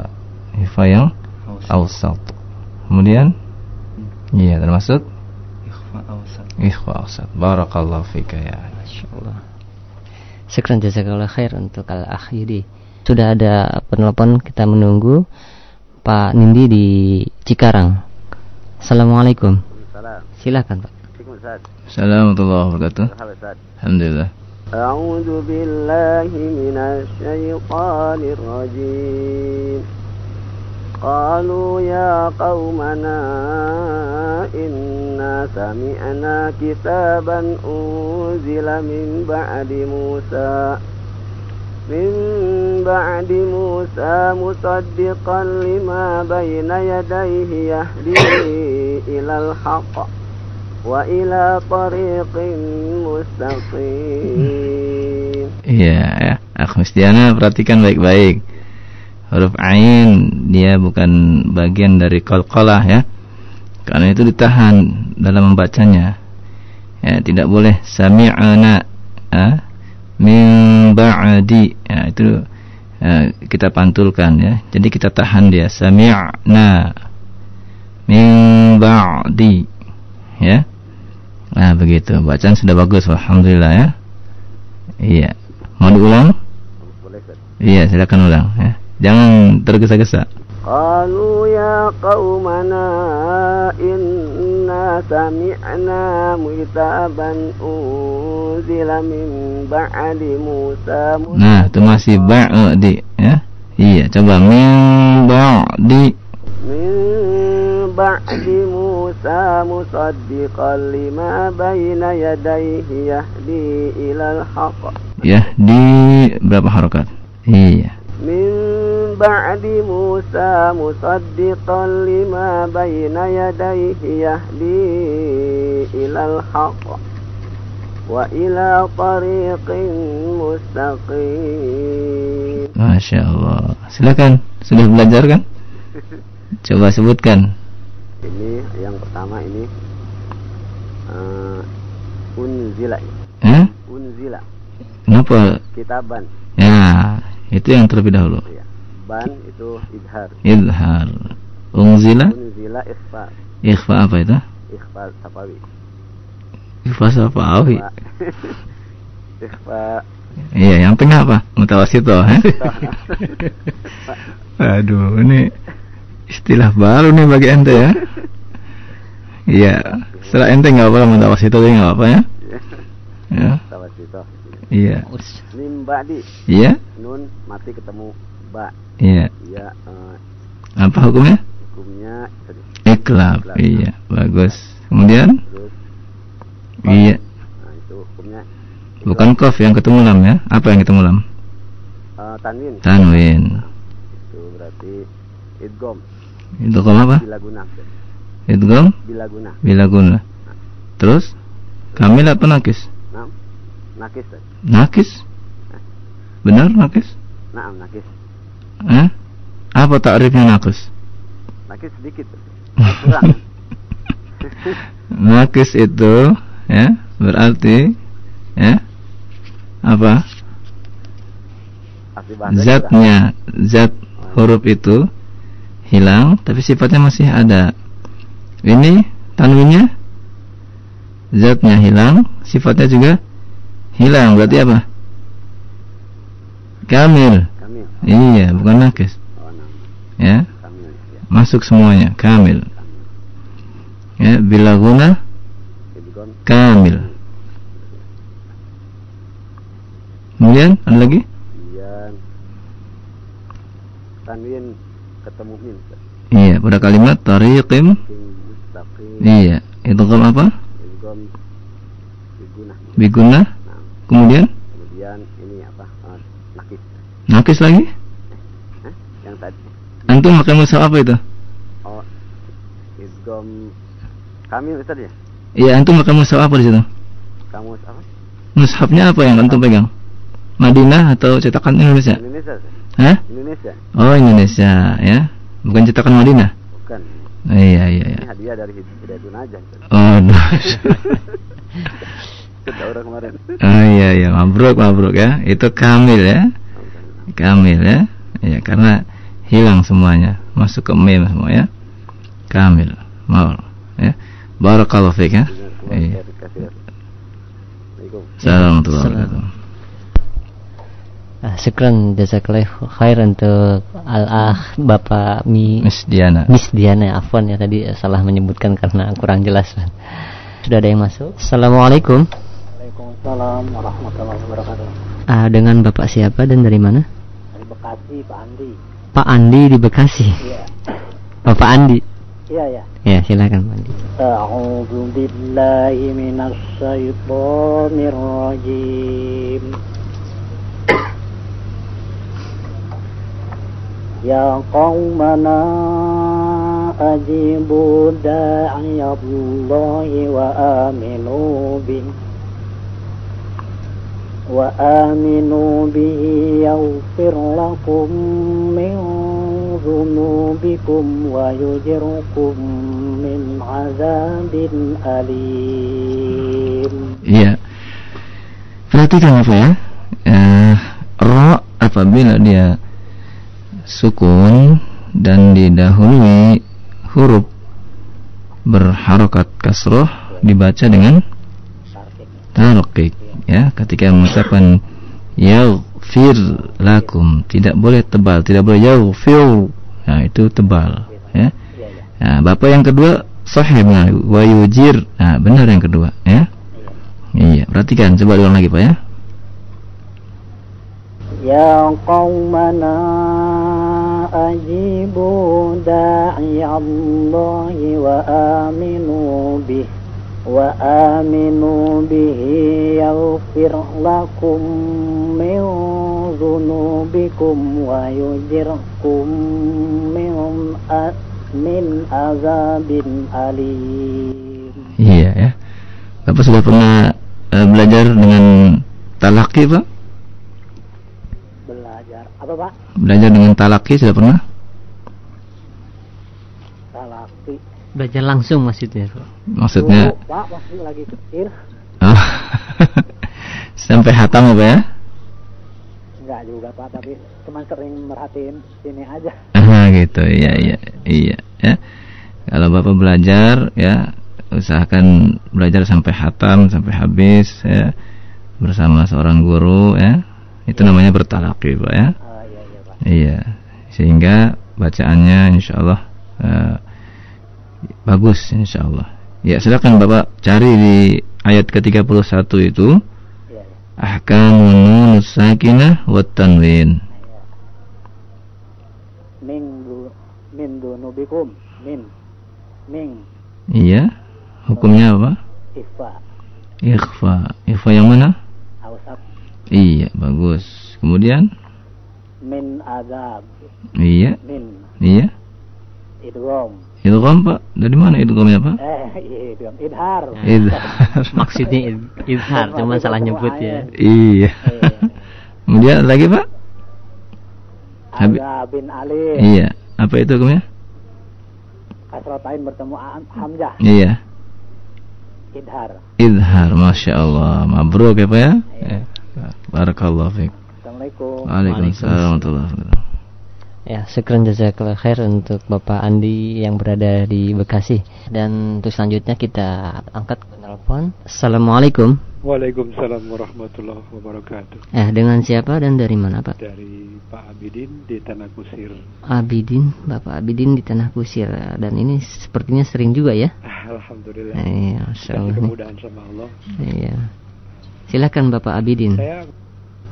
Ikhfa yang awsat. Kemudian iya termasuk إخفاء أوسط ikhfa awsat. Barakallahu fika ya. Masya Allah. Sekian jazakallah khair untuk al-ah Yudi. Sudah ada penelpon kita menunggu Pak Nindi di Cikarang. Assalamualaikum. Salam. Silakan Pak. Assalamualaikum Ustaz. Assalamualaikum warahmatullahi wabarakatuh. Halo Ustaz. Alhamdulillah. أعوذ بالله من الشيطان الرجيم قالوا يا قومنا إنا سمعنا كتابا أنزل من بعد موسى من بعد موسى مصدقا لما بين يديه يهدي إلى الحق وإلى طريق مستقيم Iya, ya. Akh Mustiana perhatikan baik-baik. huruf ain dia bukan bagian dari qalqalah ya. Karena itu ditahan dalam membacanya. Ya tidak boleh sami'ana ya, min ba'di. Ya, itu ya, kita pantulkan ya. Jadi kita tahan dia sami'na min ba'di. Ya. Nah begitu. Bacaan sudah bagus alhamdulillah ya. Iya. Mau diulang? Boleh iya silakan ulang ya Jangan tergesa-gesa. Qalu ya qaumana inna sami'na mutaban unzila min ba'di Musa. Nah, itu masih ba'di ya. Iya, coba min ba'di min ba'di Musa musaddiqan lima baina yadayhi yahdi ilal haqq. Yahdi berapa harakat? Iya. من بعد موسى مصدقا لما بين يديه يهدي إلى الحق وإلى طريق مستقيم Masya Allah silakan sudah belajar kan coba sebutkan Ini yang pertama ini uh, Unzila eh? Unzila kenapa Kitaban ya itu yang terlebih dahulu. Ya. Ban itu idhar idhar ungzila Unzila ikhfa. Ikhfa apa itu? Ikhfa sapawi ikhfa apa awi <laughs> Ikhfa. Iya yang tengah apa? Mutawasito eh? <laughs> aduh ini istilah baru nih bagi ente ya. Iya setelah ente nggak apa mutawasito jadi nggak apa ya. <laughs> Ya. Tawasito iya. Mim ba'di iya. Nun mati ketemu Ba iya. Iya eh, apa hukumnya? Hukumnya iklab iya bagus. Kemudian? Terus? Iya. Nah itu hukumnya. Bukan kof yang ketemu lam ya? Apa yang ketemu lam? Eh, Tanwin. Tanwin. Itu berarti Idgom itu kom apa? Bila guna. Idgom Bila guna. Bila guna. Terus? Kamil apa nakis Nah Nakis nakis? Benar nakis? Nah nakis. Eh? Apa takrifnya nakis? Nakis sedikit Kurang. <laughs> <laughs> Nakis itu ya berarti ya apa? Zatnya zat huruf itu hilang tapi sifatnya masih ada. Ini tanwinnya? Zatnya hilang sifatnya juga hilang berarti apa? Kamil. Kamil. Iya bukan nakis Oh nah ya? Kamil ya. Masuk semuanya kamil. Ya bila guna kamil. Kemudian ada lagi? Kemudian Tanwin ketemu iya pada kalimat tariqim iya itu apa? Idgom Biguna. Biguna kemudian? Kemudian ini apa? Eh, nakis. Nakis lagi? Hah? yang tadi. Antum pakai mushaf apa itu? Oh idgom kamil tadi ya? Iya antum pakai mushaf apa di situ? Kamu apa? Mushafnya apa yang antum pegang? Madinah atau cetakan Indonesia? Indonesia Ustaz. Hah? Indonesia. Oh Indonesia ya. Bukan cetakan Madinah? Bukan. Iya iya ini iya hadiah dari Hidayatun aja oh no. Sudah orang kemarin. Oh iya iya. Mabruk mabruk ya. Itu kamil ya. Kamil ya. Ya karena hilang semuanya. Masuk ke mem semua ya. Kamil mau ya. Barakallahu fiik ya. Iya. Assalamualaikum. Assalamualaikum. Warahmatullahi wabarakatuh Ah, syukran jazakallah khair untuk al-ah Bapak Mi Miss Diana. Miss Diana Afwan ya tadi salah menyebutkan karena kurang jelas. Sudah ada yang masuk. Assalamualaikum. Waalaikumsalam warahmatullahi wabarakatuh Ah, dengan Bapak siapa dan dari mana? dari Bekasi Pak Andi Pak Andi di Bekasi. iya Bapak Andi. iya ya Ya, silakan Pak Andi. أعوذ بالله من الشيطان الرجيم يا قومنا أجيبوا داعي الله وآمنوا به وآمنوا به يغفر لكم من ذنوبكم ويجركم من عذاب أليم Iya. Perhatikan apa ya? Eh, ro apabila dia sukun dan didahului huruf berharokat kasroh dibaca dengan tarqiq ya ketika mengucapkan yaghfir lakum tidak boleh tebal tidak boleh yaghfir. Nah itu tebal ya. Nah, bapak yang kedua sahih benar. Wa nah benar yang kedua ya. Iya perhatikan coba ulang lagi pak ya. Ya qawmana ajibu da'i Allahi wa aminu bih. وآمنوا به يغفر لكم من ذنوبكم ويجركم من أ- من عذاب أليم iya ya bapak sudah pernah eh, belajar dengan talaki pak belajar apa pak belajar dengan talaki sudah pernah Salafi Belajar langsung maksudnya. Pak. Maksudnya? Dulu, pak waktu lagi kecil. Oh, <laughs> sampai hatam apa ya? Enggak juga pak tapi cuma sering merhatiin sini aja. Ah gitu, iya iya iya ya. Kalau bapak belajar ya usahakan belajar sampai hatam sampai habis ya bersama seorang guru ya. Itu namanya bertalaki pak ya. Ah, iya iya pak. Iya. Sehingga bacaannya insya Allah eh, bagus insya Allah ya silakan bapak cari di ayat ke 31 itu. Iya iya ahkamun nun sakinah wa tanwin. Min du min dunubikum. Min. Min. Iya. Hukumnya apa? Ifa Ikhfa. Ikhfa yang mana? ausab Iya, bagus. Kemudian? min azab. Iya, min. Iya. idgham Idgham, Pak. Dari mana idghamnya, Pak? eh idgham idhar Idhar. <laughs> Maksudnya id- idhar, cuma salah nyebut ya. iya. Eh, Kemudian lagi, Pak? Habi- azabin alim Iya. Apa itu hukumnya? kasratain bertemu am- hamzah Iya. idhar Idhar, Masya Allah. Mabruk ya, Pak ya? Barakallahu fiik. assalamualaikum Waalaikumsalam warahmatullahi wabarakatuh. Ya, syukran jazakallah khair untuk Bapak Andi yang berada di Bekasi. Dan untuk selanjutnya kita angkat telepon. Assalamualaikum. Waalaikumsalam warahmatullahi wabarakatuh. Eh, dengan siapa dan dari mana, Pak? Dari Pak Abidin di Tanah Kusir. Abidin, Bapak Abidin di Tanah Kusir. Dan ini sepertinya sering juga ya? Alhamdulillah. Iya, nih. kemudahan sama Allah. Iya. Silakan Bapak Abidin. Saya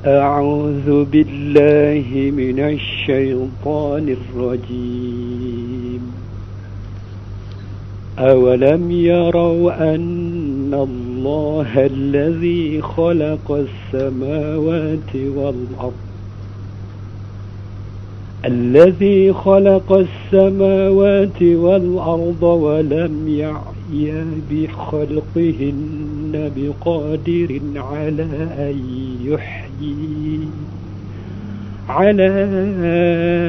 أعوذ بالله من الشيطان الرجيم. أولم يروا أن الله الذي خلق السماوات والأرض الذي خلق السماوات والأرض ولم يا بخلقهن بقادر على أن يحيي. على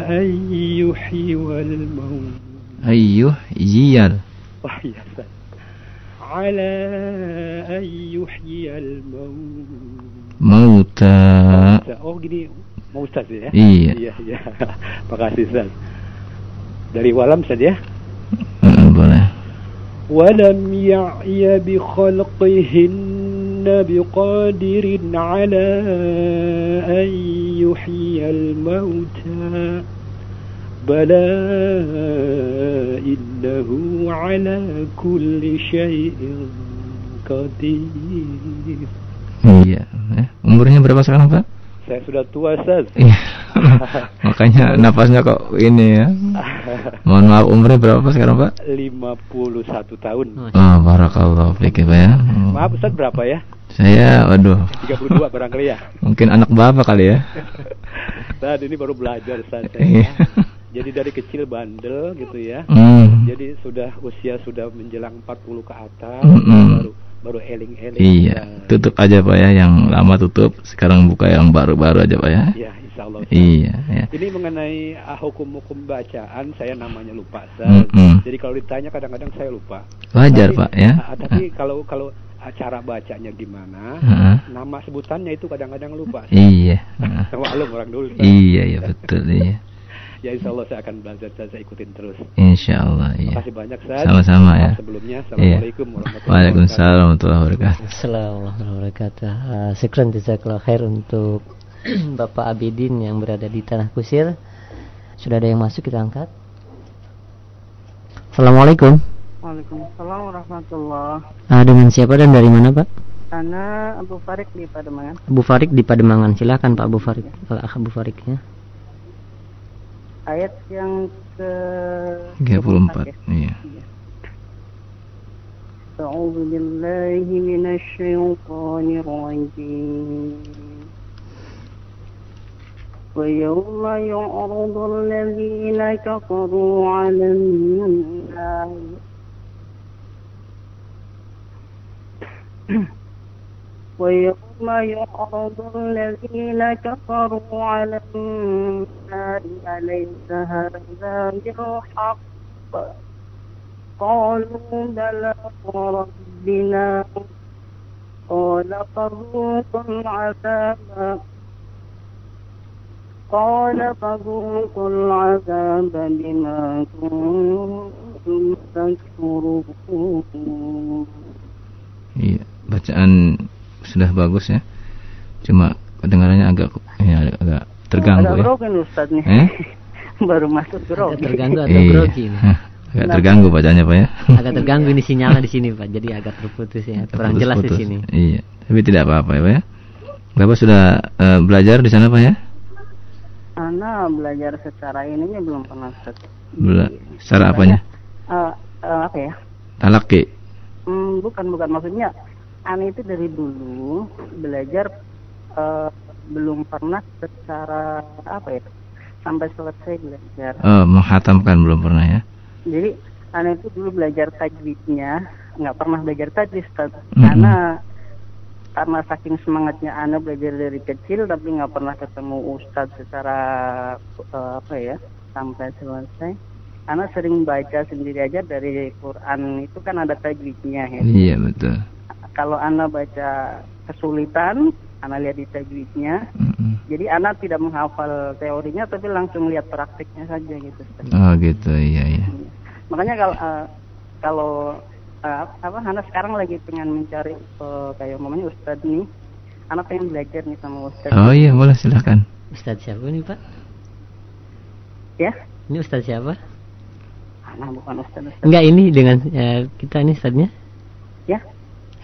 أن يحيي الموت أن يحيي. على أن يحيي الموت. موتى موتى ya. Iya. Terima kasih, Dari walam saja. Boleh. ولم يعي بخلقهن بقادر على أن يحيي الموتى بلى إنه على كل شيء قدير Iya. Eh, umurnya berapa sekarang, Pak? Saya sudah tua Ustaz Iya. <laughs> Makanya napasnya kok ini ya. Mohon maaf umurnya berapa Pak sekarang, Pak? 51 tahun Oh, barakallahu fiik ya, Pak ya. Maaf Ustaz berapa ya? Saya waduh, 32 barangkali ya mungkin anak Bapak kali ya. <laughs> Ustaz ini baru belajar Ustaz Iya. Jadi dari kecil bandel gitu ya. Hmm. Jadi sudah usia sudah menjelang 40 ke atas Mm-mm. baru baru eling-eling. Iya, Ustaz. tutup aja Pak ya yang lama tutup, sekarang buka yang baru-baru aja Pak ya. Ya, insya Allah. Iya, ya. Ini mengenai ah, hukum-hukum bacaan, saya namanya lupa. Ustaz. Mm-mm. Jadi kalau ditanya kadang-kadang saya lupa. Wajar, Tapi- Pak, ya. ah, tapi kalau kalau ah, cara bacanya gimana, Heeh. nama sebutannya itu kadang-kadang lupa. Iya. <laughs> Maklum orang dulu. Iya, iya betul, iya. Ya insya Allah saya akan belajar dan saya ikutin terus. Insya Allah, Terima iya. kasih banyak Ustaz. Sama-sama, ya. Sebelumnya, Assalamualaikum Iya. warahmatullahi Waalaikumsalam warahmatullahi wabarakatuh. Assalamualaikum warahmatullahi wabarakatuh. Uh, Syukran jazakallah khair untuk <clears throat> Bapak Abidin yang berada di Tanah Kusir. Sudah ada yang masuk kita angkat. Assalamualaikum. Waalaikumsalam warahmatullah. Ah, dengan siapa dan dari mana Pak? Ana Abu Farik di Pademangan. Abu Farik di Pademangan. Silakan Pak Abu Farik. Pak Abu Farik ya Ayat yang ke 34. Iya. أعوذ بالله من الشيطان الرجيم ويوم يعرض الذين كفروا على النار <clears throat> ويوم يعرض الذين كفروا على النار أليس هذا بالحق؟ قالوا بلى وربنا. قال فذوقوا العذاب. قال فذوقوا العذاب بما كنتم تكفرون. Bacaan sudah bagus ya. Cuma kedengarannya agak ya, agak, terganggu Agak ya. nih Ustaz nih. Eh? <laughs> Baru masuk Agak grogi. terganggu atau Iya. grogi Agak terganggu bacanya Pak ya. Agak terganggu ini sinyalnya di sini Pak. Jadi agak terputus ya. Kurang jelas di Putus-putus. sini. Iya, tapi tidak apa-apa ya Pak ya. Bapak sudah eh, belajar di sana Pak ya? Ana belajar secara ininya belum pernah Ustaz. Bela secara apanya? Eh, eh, apa ya? Talaki. Hmm, bukan bukan maksudnya Ana itu dari dulu belajar eh, belum pernah secara apa ya sampai selesai belajar. Oh, menghatamkan belum pernah ya? Jadi Ana itu dulu belajar tajwidnya nggak pernah belajar tajwid Ustaz. Mhm. Karena karena saking semangatnya Ana belajar dari kecil tapi nggak pernah ketemu Ustadz secara eh, apa ya sampai selesai. Ana sering baca sendiri aja dari Quran itu kan ada tajwidnya ya. Iya betul. Kalau Ana baca kesulitan, Ana lihat di tajwidnya. Mm-mm. Jadi Ana tidak menghafal teorinya tapi langsung lihat praktiknya saja gitu. Ustaz. Oh gitu, iya iya. Makanya kalau eh, kalau eh, apa Ana sekarang lagi pengen mencari eh, kayak umpamanya Ustadz nih. Ana pengen belajar nih sama Ustadz. Oh iya boleh silakan. Ustadz siapa nih Pak? Ya? Ini Ustadz siapa? Ana bukan Ustadz. Ustadz. Enggak ini dengan eh, kita ini Ustadznya.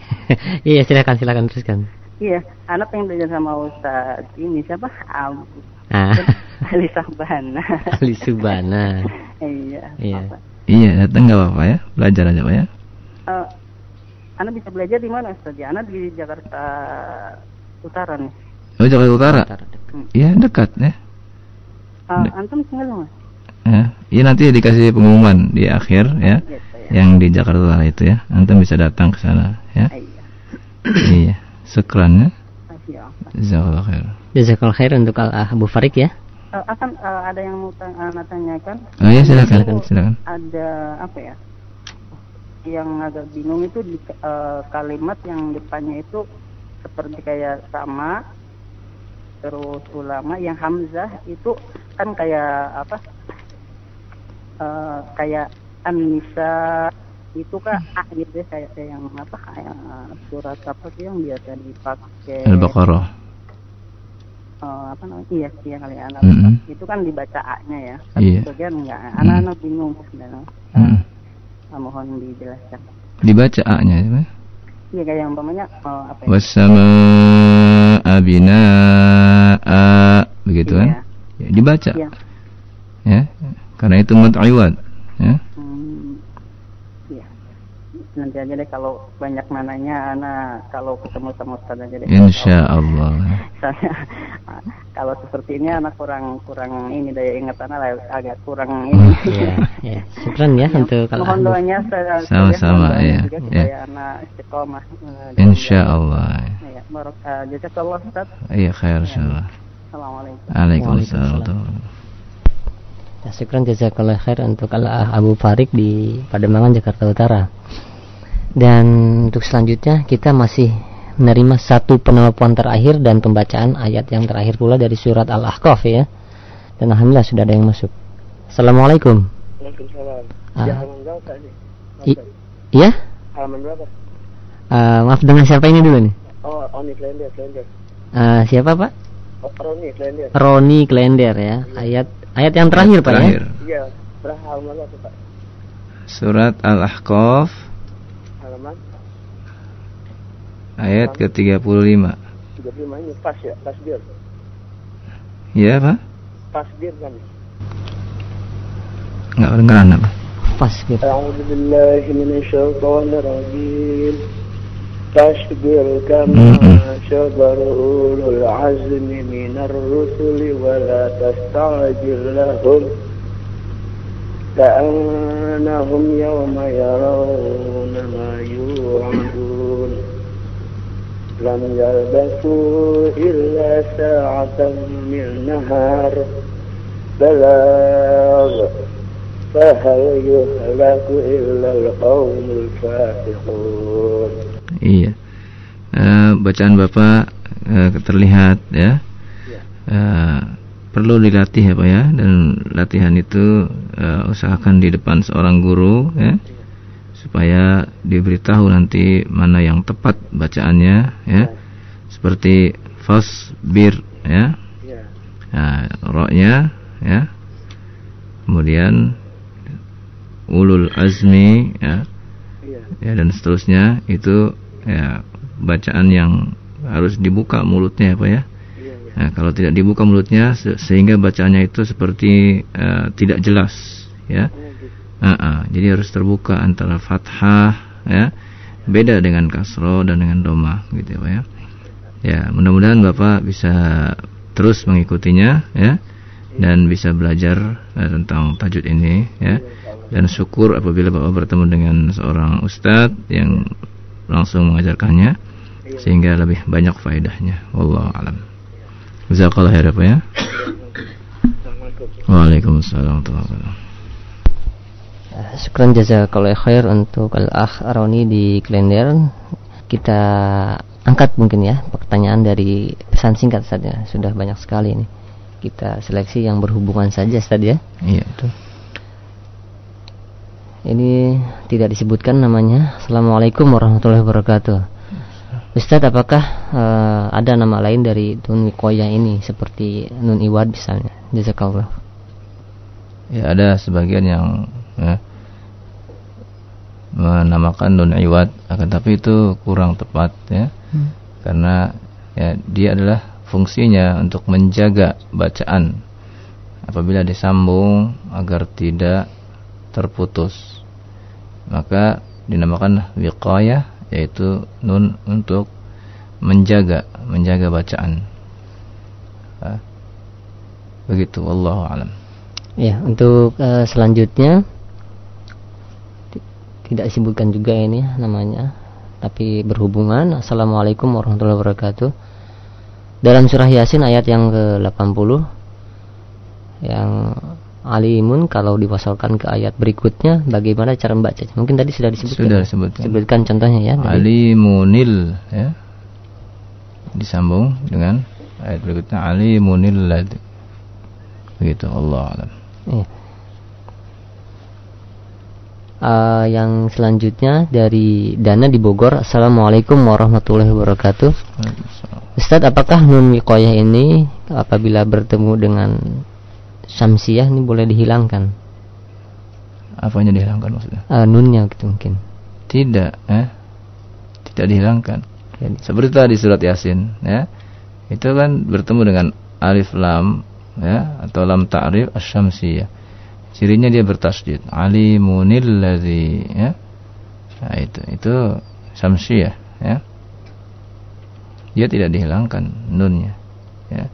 Ya? <laughs> Iya silakan silakan teruskan. Iya, Ana pengen belajar sama Ustadz ini siapa? Abu Ah, <laughs> Ali Sabana. <laughs> Ali Subana. iya. Iya. apa. Iya datang nggak apa-apa ya. Belajar aja Pak ya. Eh, Ana bisa belajar di mana Ustadz? Ya, Ana di Jakarta Utara nih. Oh Jakarta Utara. Dek- Iya dekat ya. Eh, antum tinggal di mana? Ya, iya nanti dikasih pengumuman di akhir ya. Gitu ya. Yang di Jakarta Utara itu ya. Antum bisa datang ke sana ya. Eh, Iya. iya. Sekran ya. Makasih ya. Jazakallah khair. Jazakallah khair untuk Al Abu Farik ya. Eh, akan eh, ada yang mau tanya, Ana tanyakan? Oh iya silakan. Silakan. Silakan. ada apa ya yang agak bingung itu di eh, kalimat yang depannya itu seperti kayak sama terus ulama yang hamzah itu kan kayak apa eh, kayak an-nisa itu kan ah gitu ya kayak yang apa kayak surat apa sih yang biasa dipakai Al-Baqarah. eh, apa namanya iya iya kali ya anak Mm-mm. itu kan dibaca a-nya ya tapi Iya. sebagian enggak anak-anak bingung sebenarnya Hmm. Ah, mohon dijelaskan. Dibaca A-nya ya. Iya kayak yang umpamanya eh, apa ya? Wasama abina a begitu kan? Iya. Ya, dibaca. Iya. Ya. Karena itu mut'iwad. Ya. Nanti aja deh kalau banyak mananya anak kalau ketemu sama Ustaz aja deh. Insya Allah. Soalnya kalau seperti ini anak kurang kurang ini daya ingat anak lah, agak kurang ini. Iya, <laughs> ya. Syukran ya untuk Al Mohon doanya saya Sama-sama, iya, juga iya. supaya anak istiqomah. eh, Insya Allah. Ya, barok uh, jazakallah Ustaz. Iya khair insya Allah. Assalamualaikum. Waalaikumsalam. Waalaikumsalam. Ya, syukran jazakallah khair untuk Al Abu Farik di Pademangan Jakarta Utara. Dan untuk selanjutnya kita masih menerima satu penelpon terakhir dan pembacaan ayat yang terakhir pula dari surat Al-Ahqaf ya. Dan alhamdulillah sudah ada yang masuk. Assalamualaikum. Waalaikumsalam. Ah. Ya, halaman berapa ini? I- Iya? Halaman berapa? Eh, maaf dengan siapa ini dulu nih? Oh, Oni Klender, Klender. Eh, siapa Pak? Oh, Roni Klender. Roni Klender ya. Ayat ayat yang terakhir Pak Terakhir. ya. Iya, berapa halaman berapa, Pak? Surat Al-Ahqaf Halaman ayat ke-35. 35 ini pas ya, pas bir. Ya, Pak? Pas bir kan. Enggak kedengeran apa? Pas gitu. أعوذ بالله من الشيطان الرجيم فاصبر كما Mm-mm. صبر أولو العزم من الرسل ولا تستعجل لهم كأنهم يوم يرون ما يوعدون لم يلبثوا إلا ساعة من نهار بلاغ فهل يهلك إلا القوم الفاسقون Iya. Eh, bacaan Bapak eh, terlihat ya. Eh, perlu dilatih ya Pak ya dan latihan itu eh, usahakan di depan seorang guru ya supaya diberitahu nanti mana yang tepat bacaannya ya. Seperti fasbir ya. Ya. Nah, roknya ya. Kemudian ulul azmi ya Iya. ya dan seterusnya itu ya bacaan yang harus dibuka mulutnya ya Pak ya. Iya, iya. Nah, kalau tidak dibuka mulutnya se- sehingga bacaannya itu seperti eh, tidak jelas ya. Jadi harus terbuka antara fathah ya. Beda dengan kasro dan dengan doma gitu ya Pak ya. Ya, mudah-mudahan Bapak bisa terus mengikutinya ya dan bisa belajar eh, tentang tajwid ini ya. Dan syukur apabila Bapak bertemu dengan seorang ustadz yang langsung mengajarkannya sehingga lebih banyak faedahnya. Wallahu alam. Jazakallah khair ya. Waalaikumsalam warahmatullahi wabarakatuh. Syukran jazakallah khair untuk Al-Akh Roni di Klender. Kita angkat mungkin ya pertanyaan dari pesan singkat saja. Sudah banyak sekali ini. Kita seleksi yang berhubungan saja Ustaz ya. Iya betul. Ini tidak disebutkan namanya. Assalamualaikum warahmatullahi wabarakatuh. Ustadz, apakah eh, ada nama lain dari Nun Wikoyah ini seperti Nun Iwad misalnya? Jazakallah. Ya ada sebagian yang ya, menamakan nun iwad akan tapi itu kurang tepat ya. Karena ya dia adalah fungsinya untuk menjaga bacaan apabila disambung agar tidak terputus. Maka dinamakan wiqayah yaitu nun untuk menjaga menjaga bacaan. Ya. Begitu wallahu alam. Ya, untuk eh, selanjutnya tidak disebutkan juga ini namanya, tapi berhubungan. Assalamualaikum warahmatullahi wabarakatuh. Dalam surah Yasin ayat yang ke-80 yang alimun kalau diwasalkan ke ayat berikutnya bagaimana cara membacanya? Mungkin tadi sudah disebutkan. Sudah ya? disebutkan. Sebutkan contohnya ya. tadi. alimunil ya disambung dengan ayat berikutnya alimunil lad begitu Allah alam Iya. Eh, yang selanjutnya dari Dana di Bogor. Assalamualaikum warahmatullahi wabarakatuh. Ustadz, apakah nun wiqayah ini apabila bertemu dengan samsiah ini boleh dihilangkan? apanya dihilangkan maksudnya Eh, nunnya gitu mungkin. tidak eh tidak dihilangkan Jadi, seperti tadi surat yasin ya itu kan bertemu dengan alif lam ya atau lam ta'rif asyamsiyah cirinya dia bertasydid. Alimunil ladzi ya. Nah, itu itu samsiyah ya. Dia tidak dihilangkan nunnya ya.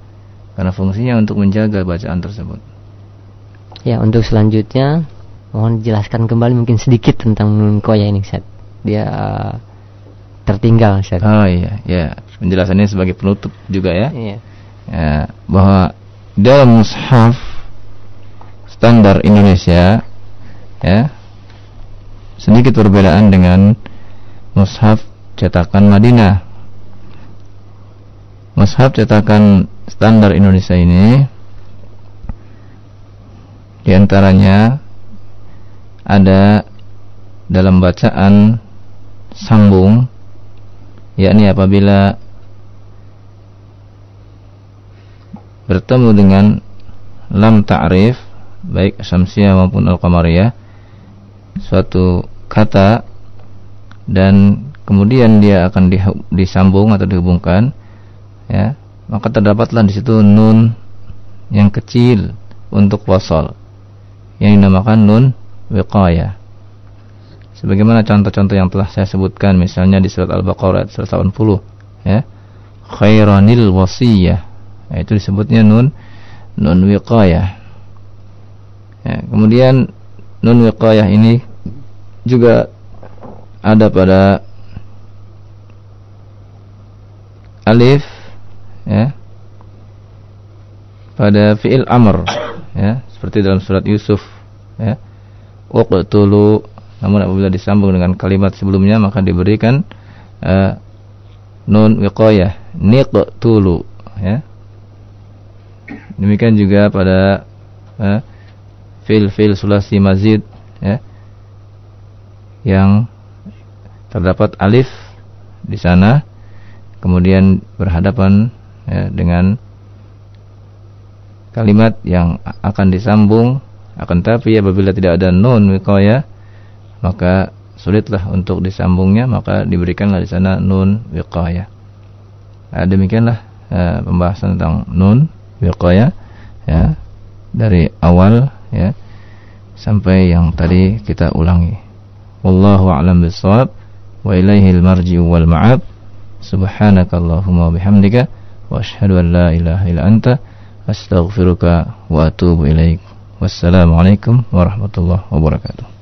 Karena fungsinya untuk menjaga bacaan tersebut. Ya untuk selanjutnya mohon dijelaskan kembali mungkin sedikit tentang nun wiqayah ini Ustadz. Dia eh, tertinggal Ustadz. oh iya ya. Penjelasannya sebagai penutup juga ya. Iya. ya, bahwa dalam mushaf standar Indonesia ya sedikit perbedaan dengan mushaf cetakan Madinah. Mushaf cetakan standar Indonesia ini di antaranya ada dalam bacaan sambung yakni apabila bertemu dengan lam ta'rif baik syamsiah maupun al-qamariyah suatu kata dan kemudian dia akan disambung atau dihubungkan ya. Maka terdapatlah di situ nun yang kecil untuk wasal yang dinamakan nun wiqayah. Sebagaimana contoh-contoh yang telah saya sebutkan misalnya di surat Al-Baqarah ayat 180 ya. Khairanil wasiyah itu disebutnya nun nun wiqayah ya, kemudian nun wiqayah ini juga ada pada alif ya pada fiil amr ya seperti dalam surat Yusuf ya. Waqtulu namun apabila disambung dengan kalimat sebelumnya maka diberikan uh, nun wiqayah niqtulu ya. Demikian juga pada uh, fil fil sulasi mazid ya yang terdapat alif di sana kemudian berhadapan ya, dengan kalimat yang akan disambung akan tapi apabila tidak ada nun wiqaya maka sulitlah untuk disambungnya maka diberikanlah di sana nun wiqaya. Nah, demikianlah ya, pembahasan tentang nun wiqaya ya dari awal ya. Sampai yang tadi kita ulangi. Wallahu a'lam bissawab. Wa ilaihil marji'u wal ma'ab. Subhanakallahumma bihamdika. Wa asyhadu an la ilaha illa anta. Astaghfiruka wa atubu ilaik wassalamu alaikum warahmatullahi wabarakatuh